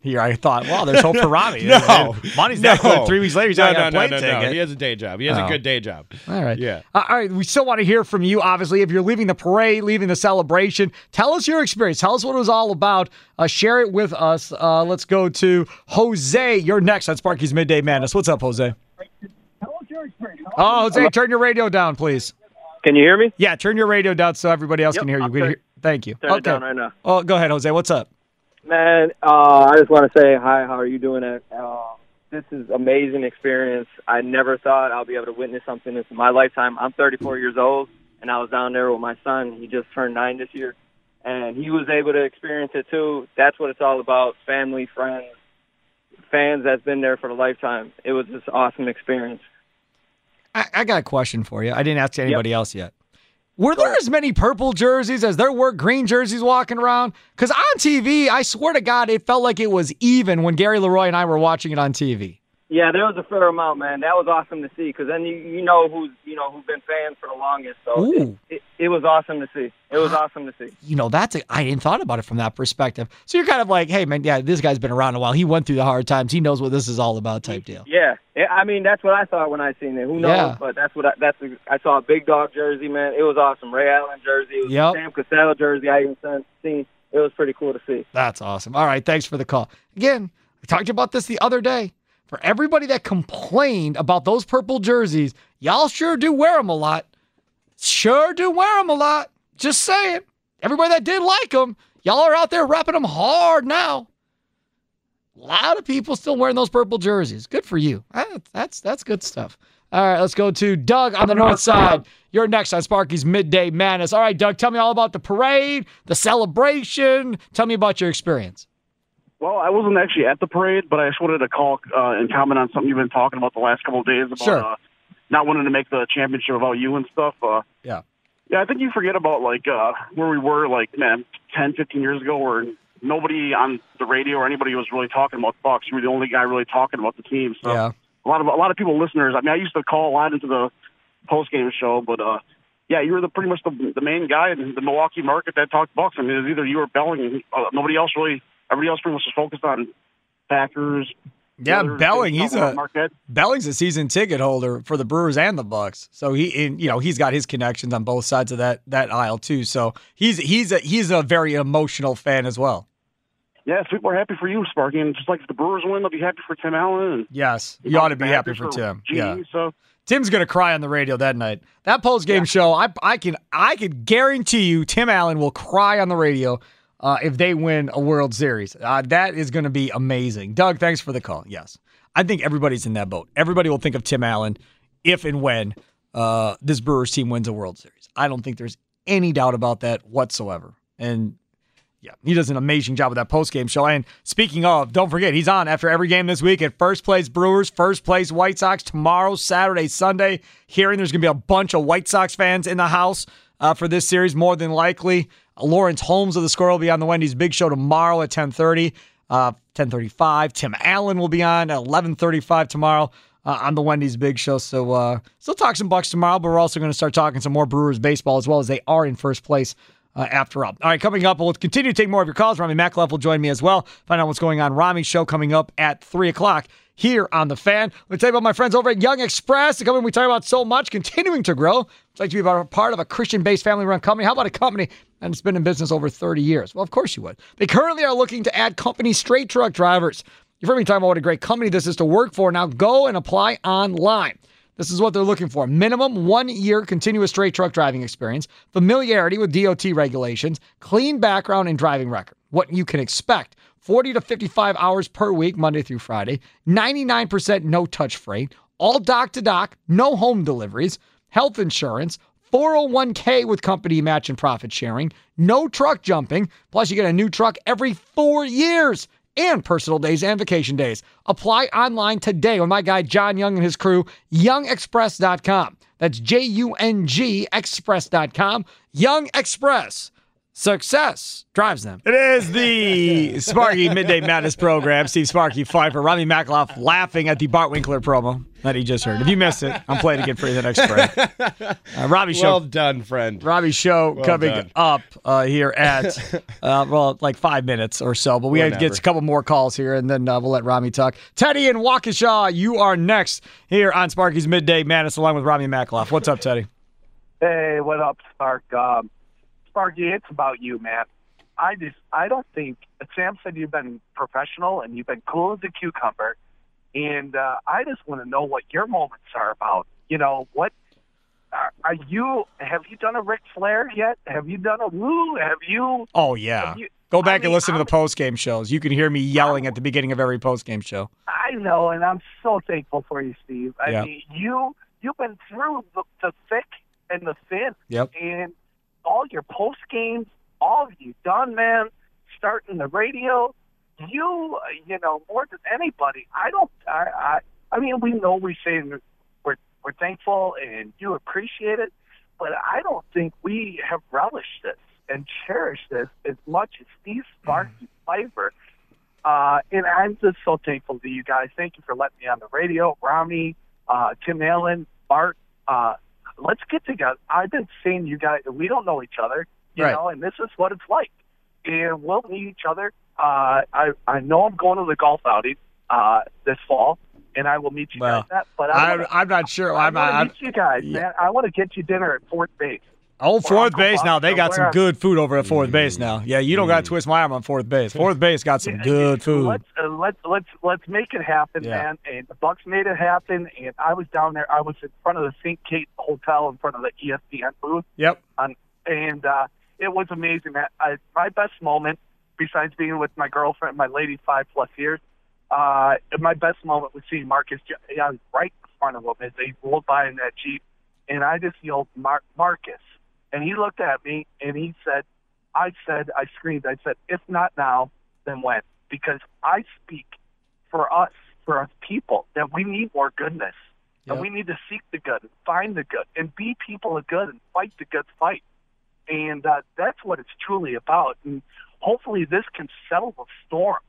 Here, I thought, well, there's hope for Rami. No, money's no. not good. Three weeks later, he's no, not no, got a plane no, no. ticket. He has a day job. He has Oh. a good day job. All right. Yeah. Uh, all right. We still want to hear from you, obviously. If you're leaving the parade, leaving the celebration, tell us your experience. Tell us what it was all about. Uh, share it with us. Uh, let's go to Jose. You're next on Sparky's Midday Madness. What's up, Jose? Tell us your experience. Oh, Jose, turn your radio down, please. Can you hear me? Yeah, turn your radio down so everybody else Yep, can hear you. I'll We can turn- hear- Thank you. turn it down right now. Oh, go ahead, Jose. What's up? Man, uh, I just want to say hi. How are you doing? It. Uh, this is amazing experience. I never thought I'll be able to witness something this in my lifetime. I'm 34 years old, and I was down there with my son. He just turned nine this year, and he was able to experience it too. That's what it's all about: family, friends, fans that's been there for a lifetime. It was just an awesome experience. I, I got a question for you. I didn't ask anybody else yet. Were there as many purple jerseys as there were green jerseys walking around? Because on TV, I swear to God, it felt like it was even when Gary Leroy and I were watching it on TV. Yeah, there was a fair amount, man. That was awesome to see because then you you know who's you know who've been fans for the longest. So it, it, it was awesome to see. It was ah, awesome to see. You know, that's a, I didn't thought about it from that perspective. So you're kind of like, hey, man, yeah, this guy's been around a while. He went through the hard times. He knows what this is all about, type deal. Yeah, I mean that's what I thought when I seen it. Who knows? Yeah. But that's what I, that's I saw a big dog jersey, man. It was awesome. Ray Allen jersey. It was Yep. Sam Cassell jersey. I even seen. It was pretty cool to see. That's awesome. All right, thanks for the call. Again, I talked about this the other day. For everybody that complained about those purple jerseys, y'all sure do wear them a lot. Sure do wear them a lot. Just saying. Everybody that did like them, y'all are out there wrapping them hard now. A lot of people still wearing those purple jerseys. Good for you. Ah, that's that's good stuff. All right, let's go to Doug on the north side. You're next on Sparky's Midday Madness. All right, Doug, tell me all about the parade, the celebration. Tell me about your experience. Well, I wasn't actually at the parade, but I just wanted to call uh, and comment on something you've been talking about the last couple of days about Sure. uh, not wanting to make the championship about you and stuff. Uh, Yeah. yeah, I think you forget about like uh, where we were like man, 10, 15 years ago, where nobody on the radio or anybody was really talking about the Bucks. You were the only guy really talking about the team. So Yeah. a lot of a lot of people, listeners. I mean, I used to call a lot into the post game show, but uh, yeah, you were the pretty much the, the main guy in the Milwaukee market that talked Bucks. I mean, it was either you or Belling. Uh, nobody else really. Everybody else pretty much was focused on Packers. Yeah, Belling, he's a Marquette. Belling's a season ticket holder for the Brewers and the Bucks. So he, and, you know, he's got his connections on both sides of that that aisle too. So he's he's a he's a very emotional fan as well. Yeah, so people are happy for you, Sparky, and just like if the Brewers win, they'll be happy for Tim Allen. Yes, you ought to be happy for Tim. Yeah. So Tim's gonna cry on the radio that night. That post game show, I I can I can guarantee you, Tim Allen will cry on the radio uh, if they win a World Series. Uh, that is going to be amazing. Doug, thanks for the call. Yes, I think everybody's in that boat. Everybody will think of Tim Allen if and when uh, this Brewers team wins a World Series. I don't think there's any doubt about that whatsoever. And yeah, he does an amazing job with that post game show. And speaking of, don't forget, he's on after every game this week at first place Brewers, first place White Sox tomorrow, Saturday, Sunday. Hearing there's going to be a bunch of White Sox fans in the house uh, for this series, more than likely. Lawrence Holmes of the Score will be on the Wendy's Big Show tomorrow at 10:30, uh, 10:35. Tim Allen will be on at 11:35 tomorrow. Uh, on the Wendy's Big Show. So, uh, still talk some Bucks tomorrow, but we're also going to start talking some more Brewers baseball as well as they are in first place uh, after all. All right, coming up, we'll continue to take more of your calls. Rami Makloff will join me as well. Find out what's going on. Rami's show coming up at 3 o'clock here on The Fan. Let me tell you about my friends over at Jung Express. The company we talk about so much, continuing to grow. It's like to be a part of a Christian-based family-run company. How about a company it's been in business over 30 years? Well, of course you would. They currently are looking to add company straight truck drivers. You've heard me talk about what a great company this is to work for. Now go and apply online. This is what they're looking for minimum one year continuous straight truck driving experience, familiarity with DOT regulations, clean background and driving record. What you can expect 40 to 55 hours per week, Monday through Friday, 99% no touch freight, all dock to dock, no home deliveries, health insurance, 401k with company match and profit sharing, no truck jumping, plus you get a new truck every four years and personal days and vacation days. Apply online today with my guy John Jung and his crew, jungexpress.com. That's J U N G express.com. Jung Express. Success drives them. It is the Sparky Midday Madness program. Steve Sparky Fifer, Rami Makloff laughing at the Bart Winkler promo that he just heard. If you missed it, I'm playing again for you the next break. Uh, Robbie show. Well done, friend. Robbie's show Well coming done. up uh, here at uh, well, like five minutes or so. But we have to get a couple more calls here, and then uh, we'll let Rami talk. Teddy and Waukesha, you are next here on Sparky's Midday Madness, along with Rami Makloff. What's up, Teddy? Hey, what up, Spark? Um, Sparky, it's about you, man. I just, I don't think Sam said you've been professional and you've been cool as a cucumber, and uh, I just want to know what your moments are about. You know, what are, are you? Have you done a Ric Flair yet? Have you done a Woo? Have you? Oh yeah. You- Go back I and mean, listen to the post game shows. You can hear me yelling at the beginning of every post game show. I know, and I'm so thankful for you, Steve. I Yeah. mean, you you've been through the, the thick and the thin. Yep. And all your post games, all of you done, man. Starting the radio, you you know more than anybody. I don't. I I, I mean, we know we say we're we're thankful and you appreciate it, but I don't think we have relished this and cherished this as much as Steve Sparky Fifer. Uh, and I'm just so thankful to you guys. Thank you for letting me on the radio. Rami, uh, Tim Allen, Bart, uh, let's get together. I've been seeing you guys, we don't know each other, you Right. know, and this is what it's like. And we'll meet each other. Uh, I, I know I'm going to the golf outing, uh, this fall, and I will meet you Well, guys at, but I I'm, I'm not sure. I I'm, want to I'm, meet you guys, man. I want to get you dinner at fourth base. Oh, fourth base now. They got some good food over at fourth base now. Yeah, you don't got to twist my arm on fourth base. Fourth base got some good food. Let's uh, let's let's let's make it happen, Yeah. man. And the Bucks made it happen. And I was down there. I was in front of the St. Kate Hotel, in front of the ESPN booth. Yep. Um, and uh, it was amazing. Man. I, my best moment, besides being with my girlfriend, my lady, five plus years, uh, my best moment was seeing Marques. J- I was right in front of him as they rolled by in that jeep, and I just yelled, Mar- "Marques!" And he looked at me and he said, "I said, I screamed. I said, if not now, then when?" Because I speak for us, for us people, that we need more goodness. And we need to seek the good, and find the good, and be people of good, and fight the good fight. And uh, that's what it's truly about. And hopefully, this can settle the storms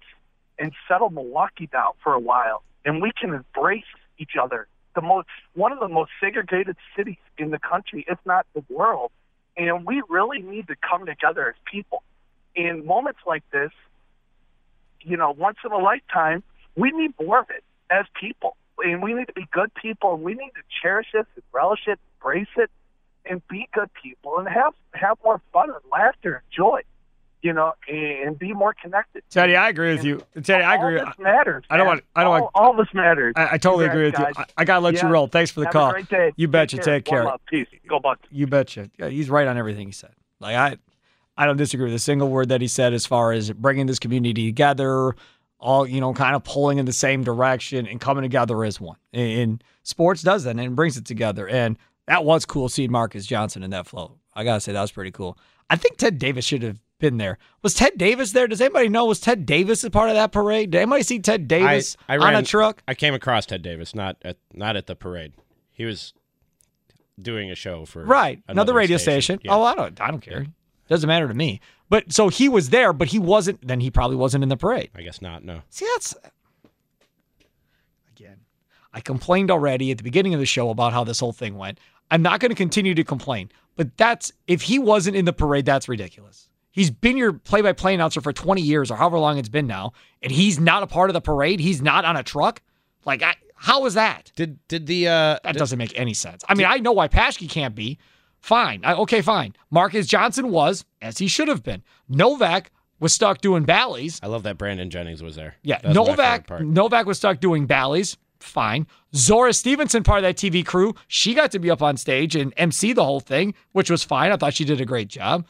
and settle Milwaukee down for a while, and we can embrace each other. The most, one of the most segregated cities in the country, if not the world, and we really need to come together as people. In moments like this, you know, once in a lifetime, we need more of it as people. And we need to be good people and we need to cherish it and relish it, embrace it, and be good people and have have more fun and laughter and joy. You know, and, and be more connected. Teddy, I agree with you. Teddy, I agree. All this matters. I don't want. I don't all, want. all this matters. I, I totally Congrats, agree with you. I, I gotta let you roll. Thanks for the Have call. A great day. You betcha. Take care. love. Peace. Go Bucks. You betcha. Yeah, he's right on everything he said. Like I, I don't disagree with a single word that he said as far as bringing this community together, all you know, kind of pulling in the same direction and coming together as one. And, and sports does that and brings it together. And that was cool seeing Marques Johnson in that flow. I gotta say that was pretty cool. I think Ted Davis should have been there. Was Ted Davis there? Does anybody know? Was Ted Davis a part of that parade? Did anybody see Ted Davis I, I on a truck? I came across Ted Davis, not at not at the parade. He was doing a show for Right. Another, radio station. Yeah. Oh, I don't I don't care. Doesn't matter to me. But so he was there, but he wasn't then he probably wasn't in the parade. I guess not. No. See, that's again. I complained already at the beginning of the show about how this whole thing went. I'm not going to continue to complain. But that's if he wasn't in the parade, that's ridiculous. He's been your play-by-play announcer for 20 years or however long it's been now, and he's not a part of the parade. He's not on a truck. Like, I, how is that? Did did the uh, that doesn't make any sense? I mean, I know why Paschke can't be. Fine, I, okay, fine. Marcus Johnson was as he should have been. Novak was stuck doing ballies. I love that Brandon Jennings was there. Yeah, That Novak. Novak was stuck doing ballies. Fine. Zora Stephenson, part of that TV crew, she got to be up on stage and MC the whole thing, which was fine. I thought she did a great job.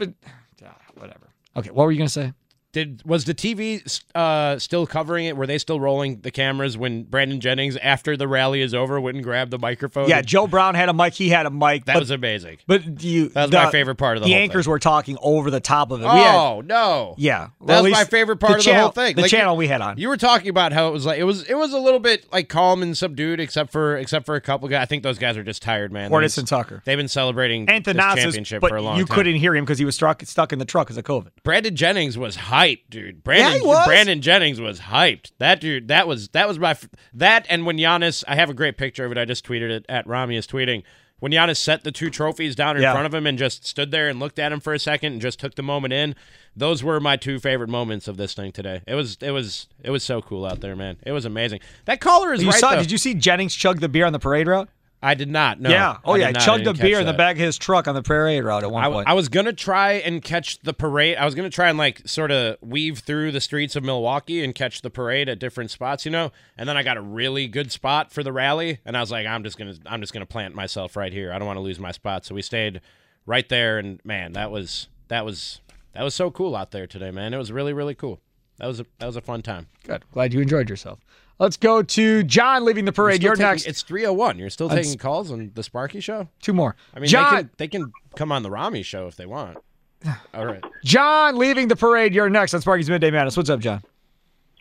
But whatever. Okay, what were you gonna say? Did was the TV uh, still covering it? Were they still rolling the cameras when Brandon Jennings, after the rally is over, went and grabbed the microphone? Yeah, Joe Brown had a mic. He had a mic. that but, was amazing. But you, That was the- my favorite part of the whole thing? The anchors thing. were talking over the top of it. We had- Oh no! Yeah, that Well, was my favorite part of the whole thing. The Like, channel we had on. You were talking about how it was like it was it was a little bit like calm and subdued, except for except for a couple guys. I think those guys are just tired, man. Been- and Tucker. They've been celebrating And this championship for a long you time. couldn't hear him because he was struck, stuck in the truck because of COVID. Brandon Jennings was hyped, dude. Brandon was. Brandon Jennings was hyped. That dude, that was that was my that and when Giannis, I have a great picture of it. I just tweeted it at Rami is tweeting. When Giannis set the two trophies down in Yeah. front of him and just stood there and looked at him for a second and just took the moment in, those were my two favorite moments of this thing today. It was it was it was so cool out there, man. It was amazing. That caller is you right. saw? though. Did you see Jennings chug the beer on the parade route? I did not. No. yeah. Oh I yeah. not. I chugged didn't beer in the back of his truck on the parade route at one I, point. I was gonna try and catch the parade. I was gonna try and like sort of weave through the streets of Milwaukee and catch the parade at different spots, you know. And then I got a really good spot for the rally, and I was like, I'm just gonna, I'm just gonna plant myself right here. I don't want to lose my spot. So we stayed right there, and man, that was that was that was so cool out there today, man. It was really really cool. That was a that was a fun time. Good. Glad you enjoyed yourself. Let's go to John leaving the parade. You're You're taking- next. It's 301. You're still That's- taking calls on the Sparky show. Two more. I mean, John. they can, they can come on the Rami show if they want. All right. John leaving the parade. You're next on Sparky's Midday Madness. What's up, John?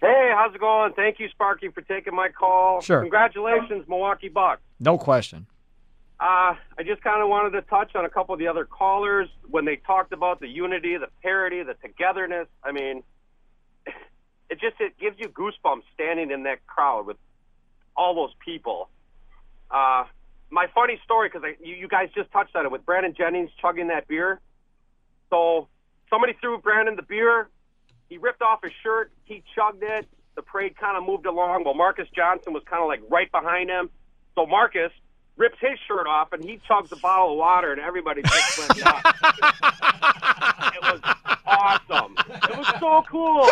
Hey, how's it going? Thank you, Sparky, for taking my call. Sure. Congratulations, Milwaukee Bucks. No question. Uh, I just kind of wanted to touch on a couple of the other callers when they talked about the unity, the parity, the togetherness. I mean, it just it gives you goosebumps standing in that crowd with all those people. Uh, my funny story because you, you guys just touched on it with Brandon Jennings chugging that beer. So somebody threw Brandon the beer. He ripped off his shirt. He chugged it. The parade kind of moved along. Well, Marques Johnson was kind of like right behind him. So Marques rips his shirt off and he chugs a bottle of water, and everybody just went nuts. it was awesome. Was so cool.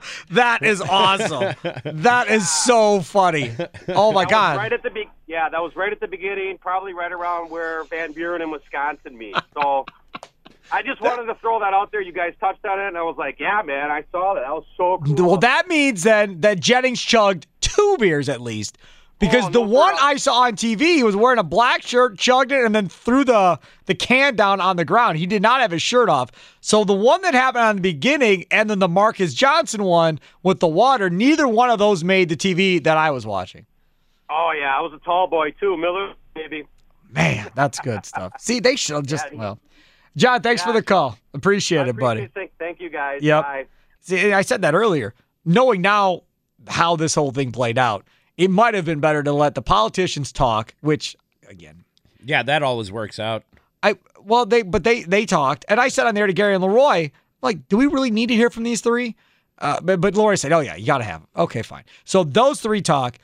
That is awesome. that is so funny. Oh my That god. right at the be- yeah, that was right at the beginning, probably right around where Van Buren and Wisconsin meet. So I just wanted to throw that out there. You guys touched on it, and I was like, yeah, man, I saw that. That was so cool. Well, that means then that Jennings chugged two beers at least. Because Oh, the one I saw on TV, he was wearing a black shirt, chugged it, and then threw the the can down on the ground. He did not have his shirt off. So the one that happened on the beginning, and then the Marques Johnson one with the water, neither one of those made the TV that I was watching. Oh yeah, I was a tall boy too, Miller, baby. Man, that's good stuff. See, they should just well. John, thanks for the call. Appreciate it, buddy. Thank, thank you guys. Yep. Bye. See, I said that earlier. Knowing now how this whole thing played out, it might have been better to let the politicians talk, which again, Yeah, that always works out. I well they but they they talked, and I said on there to Gary and Leroy, like, do we really need to hear from these three? Uh, but but Leroy said, oh yeah, you got to have them. Okay, fine. So those three talk.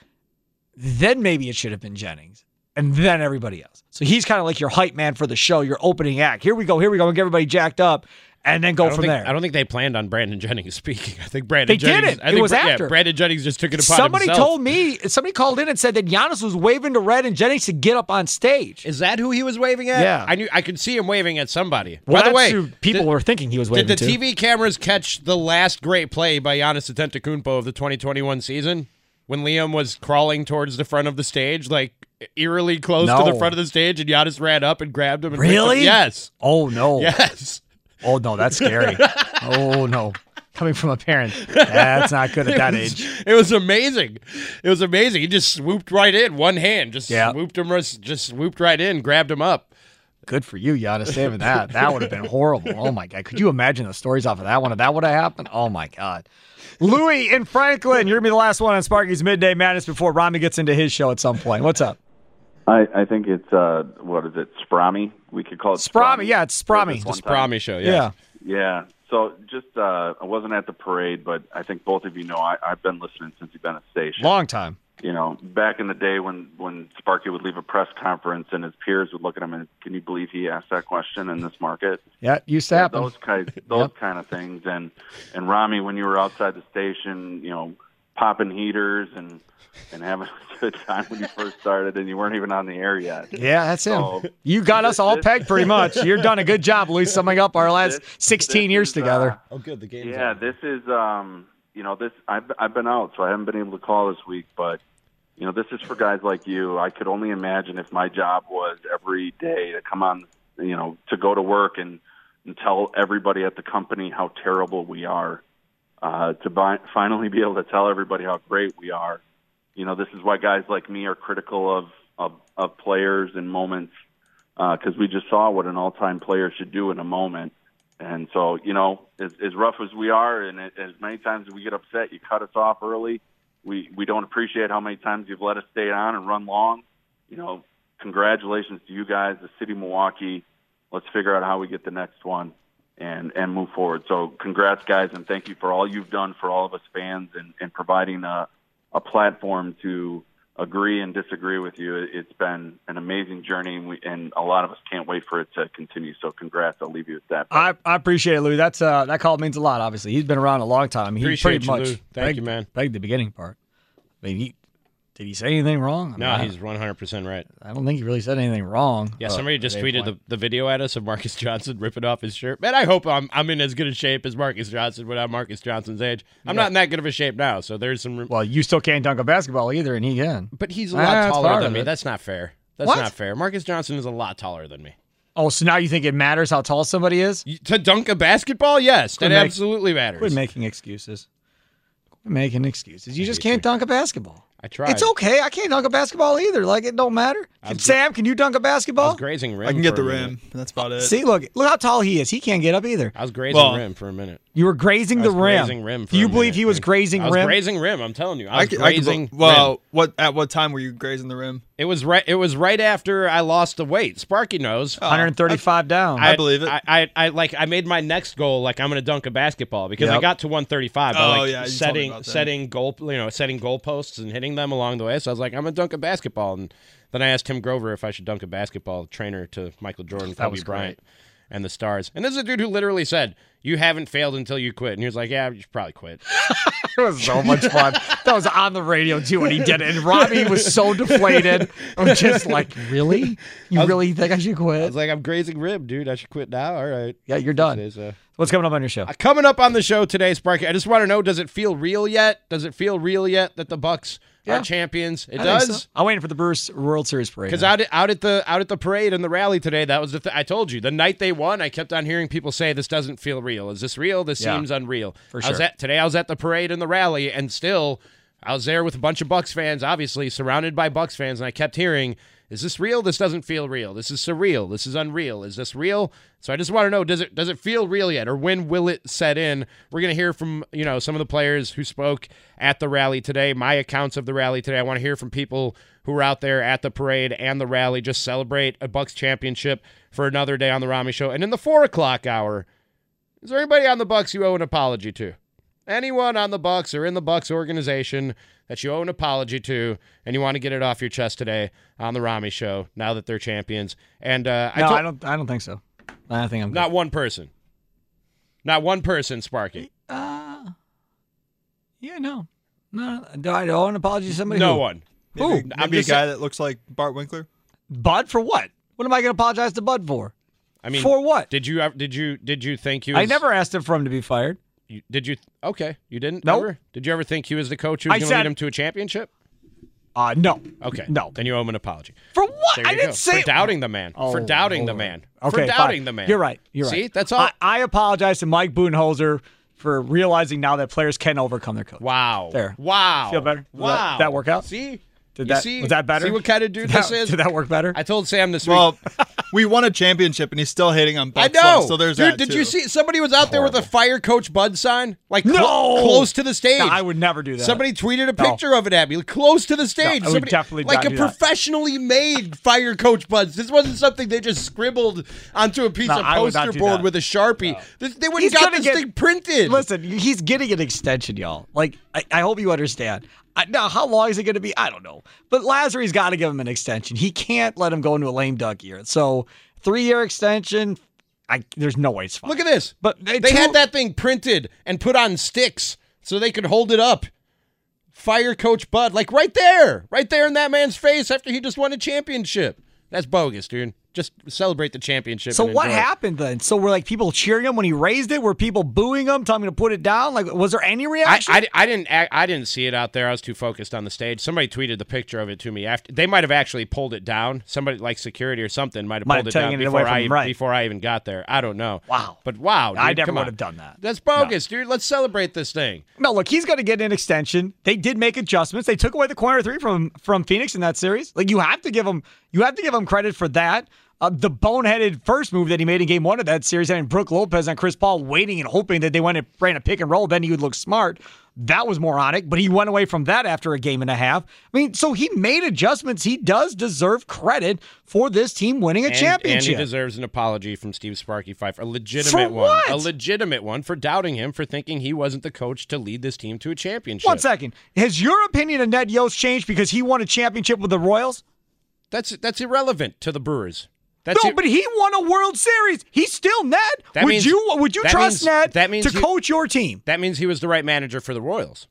Then maybe it should have been Jennings, and then everybody else. So he's kind of like your hype man for the show, your opening act. Here we go, here we go, and get everybody jacked up, and then go from think, there. I don't think they planned on Brandon Jennings speaking. I think Brandon They Jennings. didn't. I It think was Bra- yeah, after. Brandon Jennings just took it upon Somebody himself. told me, somebody called in and said that Giannis was waving to Redd and Jennings to get up on stage. Is that who he was waving at? Yeah. I knew I could see him waving at somebody. Well, By the way, people did- were thinking he was waving Did the to. TV cameras catch the last great play by Giannis Antetokounmpo of the 2021 season when Liam was crawling towards the front of the stage, like eerily close to the front of the stage, and Giannis ran up and grabbed him? And picked him? Really? Yes. Oh no. Yes. Oh no, that's scary. oh no. Coming from a parent, that's not good at that was- age. It was amazing. It was amazing. He just swooped right in, one hand, just Yeah. swooped him, just swooped right in, grabbed him up. Good for you, Giannis, saving that. That would have been horrible. Oh my god. Could you imagine the stories off of that one? If that would have happened? Oh my god. Louis in Franklin, you're gonna be the last one on Sparky's Midday Madness before Rami gets into his show at some point. What's up? I, I think it's uh, what is it, Sprami? We could call it Sprami, yeah, it's Sprami. One The time. Sprami show, yeah. Yeah. So just uh, I wasn't at the parade, but I think both of you know I, I've been listening since you've been at the station. Long time. You know, back in the day when when Sparky would leave a press conference and his peers would look at him and can you believe he asked that question in this market? Yeah, used to Yeah, happen. those kind those kind of things and and Rami when you were outside the station, you know, popping heaters and and having a good time when you first started and you weren't even on the air yet. Yeah, that's him. So, You got us all pegged pretty much. You've done a good job, Louis, summing up our last 16 years is, uh, together. Oh, good. The game's Yeah, this is um, you know, this I've I've been out, so I haven't been able to call this week, but you know, this is for guys like you. I could only imagine if my job was every day to come on, you know, to go to work and and tell everybody at the company how terrible we are. Uh, to buy, finally be able to tell everybody how great we are. You know, this is why guys like me are critical of of, of players and moments because we just saw what an all-time player should do in a moment. And so, you know, as, as rough as we are, and as many times as we get upset, you cut us off early. We we don't appreciate how many times you've let us stay on and run long. You know, congratulations to you guys, the city of Milwaukee. Let's figure out how we get the next one and and move forward. So, congrats, guys, and thank you for all you've done for all of us fans and, and providing a a platform to agree and disagree with you. It's been an amazing journey, and, we, and a lot of us can't wait for it to continue. So, congrats. I'll leave you with that. I, I appreciate it, Louis. That's uh, that call means a lot. Obviously, he's been around a long time. He Appreciate pretty you, much Lou. Thank begged- you, man. Begged the beginning part. I mean, he did he say anything wrong? I No, mean, he's 100% right. I don't think he really said anything wrong. Yeah, somebody just tweeted the, the video at us of Marques Johnson ripping off his shirt. Man, I hope I'm I'm in as good a shape as Marques Johnson when I'm Marques Johnson's age. I'm Yeah. not in that good of a shape now, so there's some. Well, you still can't dunk a basketball either, and he can. But he's a Ah, lot that's taller than me. That's not fair. That's What? not fair. Marques Johnson is a lot taller than me. Oh, so now you think it matters how tall somebody is? To dunk a basketball, yes, Quit that make- absolutely matters. Quit making excuses. Quit making excuses. You just can't dunk a basketball. I tried. It's okay. I can't dunk a basketball either. Like it don't matter. Can, Sam, can you dunk a basketball? I was grazing rim. I can get for the a minute. rim. That's about it. See, look, look how tall he is. He can't get up either. I was grazing Well- rim for a minute. You were grazing I the rim. grazing rim for Do you a believe minute, he was grazing I was rim? grazing rim. I'm telling you, I I was could, I could, grazing. well, rim. what at what time were you grazing the rim? It was right. It was right after I lost the weight. Sparky knows. 135 down. I believe it. I, I, I like. I made my next goal like I'm going to dunk a basketball because I got to 135 by Oh, yeah, you told me setting about that. setting goal you know setting goalposts and hitting them along the way. So I was like, I'm going to dunk a basketball, and then I asked Tim Grover if I should dunk a basketball. Trainer to Michael Jordan, Kobe was Bryant, and the Stars. And this is a dude who literally said, "You haven't failed until you quit." And he was like, "Yeah, you should probably quit." it was so much fun. that was on the radio too when he did it. And Robbie was so deflated. I'm just like, really? You was- really think I should I quit? was like, "I'm grazing rib, dude. I should quit now." All right. Yeah, you're done. Is, uh, What's coming up on your show? Uh, Coming up on the show today, Sparky. I just want to know: Does it feel real yet? Does it feel real yet that the Bucks Yeah. are champions? It I does. so. I'm waiting for the Brews World Series parade. Because out at, out at the out at the parade and the rally today, that was the th- I told you the night they won. I kept on hearing people say this doesn't feel real. Is this real? This Yeah. seems unreal. For I was sure. at, today I was at the parade and the rally, and still I was there with a bunch of Bucks fans, obviously surrounded by Bucks fans, and I kept hearing, "Is this real? This doesn't feel real. This is surreal. This is unreal. Is this real?" So I just want to know: Does it does it feel real yet, or when will it set in? We're gonna hear from you know some of the players who spoke at the rally today. My accounts of the rally today. I want to hear from people who were out there at the parade and the rally. Just celebrate a Bucks championship for another day on the Rami Show. And in the four o'clock hour, is there anybody on the Bucks you owe an apology to? Anyone on the Bucks or in the Bucks organization that you owe an apology to, and you want to get it off your chest today on the Rami Show now that they're champions? And uh, no, told- I don't. I don't think so. I think I'm good. not one person. Not one person, Sparky. Uh, yeah, no, no. Do I owe an apology to somebody? No Who? one. Who? Maybe, I'm maybe a guy saying- that looks like Bart Winkler. Bud for what? What am I going to apologize to Bud for? I mean, for what? Did you ever- did you did you think you? was? I never asked him for him to be fired. You, did you? Okay, you didn't. Nope. Did you ever think he was the coach who was going to lead him to a championship? Uh, no. Okay. No. Then you owe him an apology. For what? I didn't go. say for doubting the man. for Oh, doubting the man. Okay, for doubting fine. the man. You're right. You're See, right. See, that's all. I, I apologize to Mike Budenholzer for realizing now that players can overcome their coach. wow. There. Wow. Feel better? Wow. that- that work out? See, Did You that see- was that better? see what kind of dude Did that- this is? Did that work better? I told Sam this week. Well, week. we won a championship and he's still hating on I know. love, So there's Dude, that did too. you see somebody was out there with a fire coach Bud sign? Like clo- No! close to the stage. No, I would never do that. Somebody tweeted a No. picture of it at me, like, close to the stage. I would Somebody- definitely like not a do that. professionally made fire coach Buds. This wasn't something they just scribbled onto a piece No, of I would not poster board that. with a sharpie. This- They would He's have got this get- thing printed. Listen, he's getting an extension, y'all. Like, I, I hope you understand. I, now, how long is it going to be? I don't know. But Lasry's got to give him an extension. He can't let him go into a lame duck year. So, three year extension. I there's no way it's fine. Look at this. But they two- had that thing printed and put on sticks so they could hold it up. Fire Coach Bud, like right there, right there in that man's face after he just won a championship. That's bogus, dude. Just celebrate the championship. So what happened then? So were like people cheering him when he raised it? Were people booing him, telling him to put it down? Like, was there any reaction? I, I didn't act- I didn't see it out there. I was too focused on the stage. Somebody tweeted the picture of it to me after. They might have actually pulled it down. Somebody like security or something might have Might pulled have it down it before I right. before I even got there. I don't know. Wow. But wow, I never would on. have done that. That's bogus, dude. Let's celebrate this thing. No, look, he's going to get an extension. They did make adjustments. They took away the corner three from from Phoenix in that series. Like you have to give him, you have to give him credit for that. Uh, the boneheaded first move that he made in Game One of that series, and Brook Lopez and Chris Paul waiting and hoping that they went and ran a pick and roll, then he would look smart. That was moronic, but he went away from that after a game and a half. I mean, so he made adjustments. He does deserve credit for this team winning a And- championship. And he deserves an apology from Steve Sparky Fifer. A legitimate For one. A legitimate one for doubting him for thinking he wasn't the coach to lead this team to a championship. One second, has your opinion of Ned Yost changed because he won a championship with the Royals? That's that's irrelevant to the Brewers. That's no, ir- but he won a World Series. He's still Ned. That would means- you would you trust means- Ned that means to he- coach your team? That means he was the right manager for the Royals.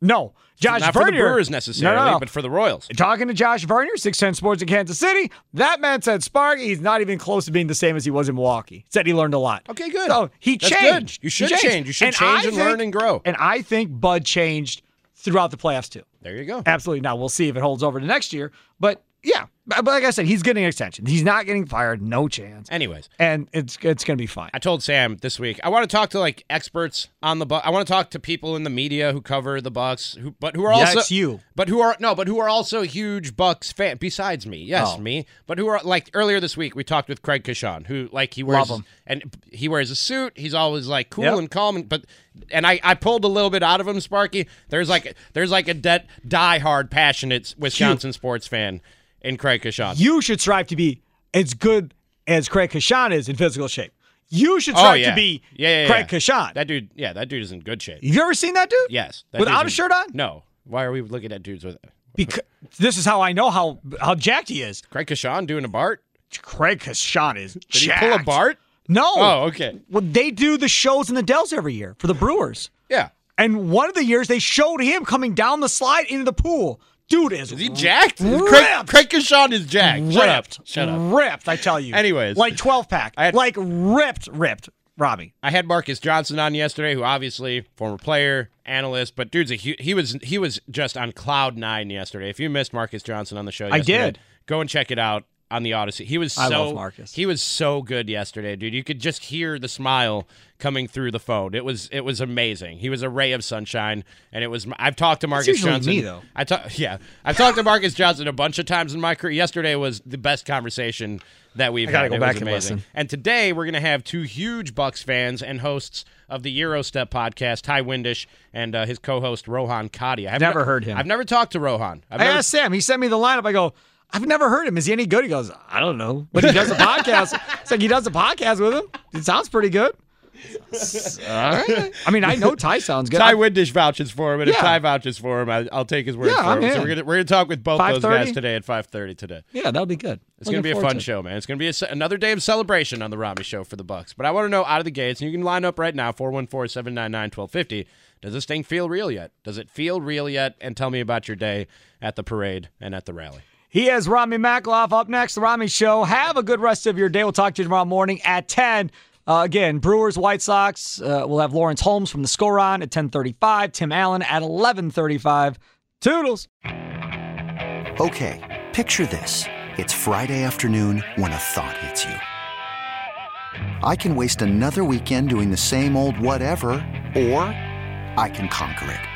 No, Josh Not Vernier. for the Brewers necessarily, No, no, no. but for the Royals. Talking to Josh Vernier, 610 Sports in Kansas City, that man said Sparky, he's not even close to being the same as he was in Milwaukee. Said he learned a lot. Okay, good. So he That's changed. good. You should changed. change. You should And change I and learn and grow. And I think Bud changed throughout the playoffs too. There you go. Absolutely. Now we'll see if it holds over to next year. But yeah, but but like I said, he's getting an extension. He's not getting fired. No chance. Anyways, and it's it's gonna be fine. I told Sam this week I want to talk to like experts on the Bucks. I want to talk to people in the media who cover the Bucks, who but who are also it's you. but who are no, but who are also huge Bucks fan besides me. Yes, Oh. me. But who are like earlier this week we talked with Craig Coshun, who like he wears and he wears a suit. He's always like cool Yep. and calm, and, but and I I pulled a little bit out of him, Sparky. There's like there's like a dead die hard passionate Wisconsin sports fan in Craig Coshun. You should strive to be as good as Craig Coshun is in physical shape. You should Oh strive yeah, to be yeah, yeah, yeah. Craig Coshun. That dude, yeah, that dude is in good shape. Have you ever seen that dude? Yes. that Without a shirt on? No. Why are we looking at dudes with Because this is how I know how how jacked he is. Craig Coshun doing a Bart? Craig Coshun is Did he pull a jacked. Bart? No. Oh, okay. Well, they do the shows in the Dells every year for the Brewers. Yeah. And one of the years they showed him coming down the slide into the pool. Dude is, Is he jacked? Ripped. Craig, Craig Coshun is jacked. Shut up. ripped. Shut up. Ripped, I tell you. Anyways. Like 12 pack. Had- like ripped, ripped. Robbie. I had Marques Johnson on yesterday, who obviously former player, analyst, but dude's a hu- he was he was just on cloud nine yesterday. If you missed Marques Johnson on the show, I did. Go and check it out on the Odyssey. He was so I love Marques. he was so good yesterday, dude. You could just hear the smile coming through the phone. It was it was amazing. He was a ray of sunshine, and it was. I've talked to Marques Johnson. me, though. I talk yeah. I've talked to Marques Johnson a bunch of times in my career. Yesterday was the best conversation that we've I gotta had. go It back was and amazing. listen. And today we're going to have two huge Bucks fans and hosts of the Eurostep podcast, Ty Windish and uh, his co-host Rohan Kadi. I've Never ne- heard him. I've never talked to Rohan. I've I never, asked Sam. He sent me the lineup. I go, I've never heard him. Is he any good? He goes, I don't know. But he does a podcast. It's like he does a podcast with him. It sounds pretty good. All right. I mean, I know Ty sounds good. Ty Windish vouches for him, and if Yeah. Ty vouches for him, I, I'll take his word Yeah, for I'm him. So in. we're gonna we're gonna talk with both those 5:30? guys today at five thirty today. yeah, that'll be good. It's going to be a fun forward to it. show, man. It's going to be a, ce- another day of celebration on the Rami Show for the Bucks. But I want to know out of the gates, and you can line up right now 414-799-1250. Does this thing feel real yet? Does it feel real yet? And tell me about your day at the parade and at the rally. He has Rami Makloff up next. The Rami Show. Have a good rest of your day. We'll talk to you tomorrow morning at 10. Uh, again, Brewers, White Sox. Uh, we'll have Lawrence Holmes from the score on at 1035. Tim Allen at 1135. Toodles. Okay, picture this. It's Friday afternoon when a thought hits you. I can waste another weekend doing the same old whatever, or I can conquer it.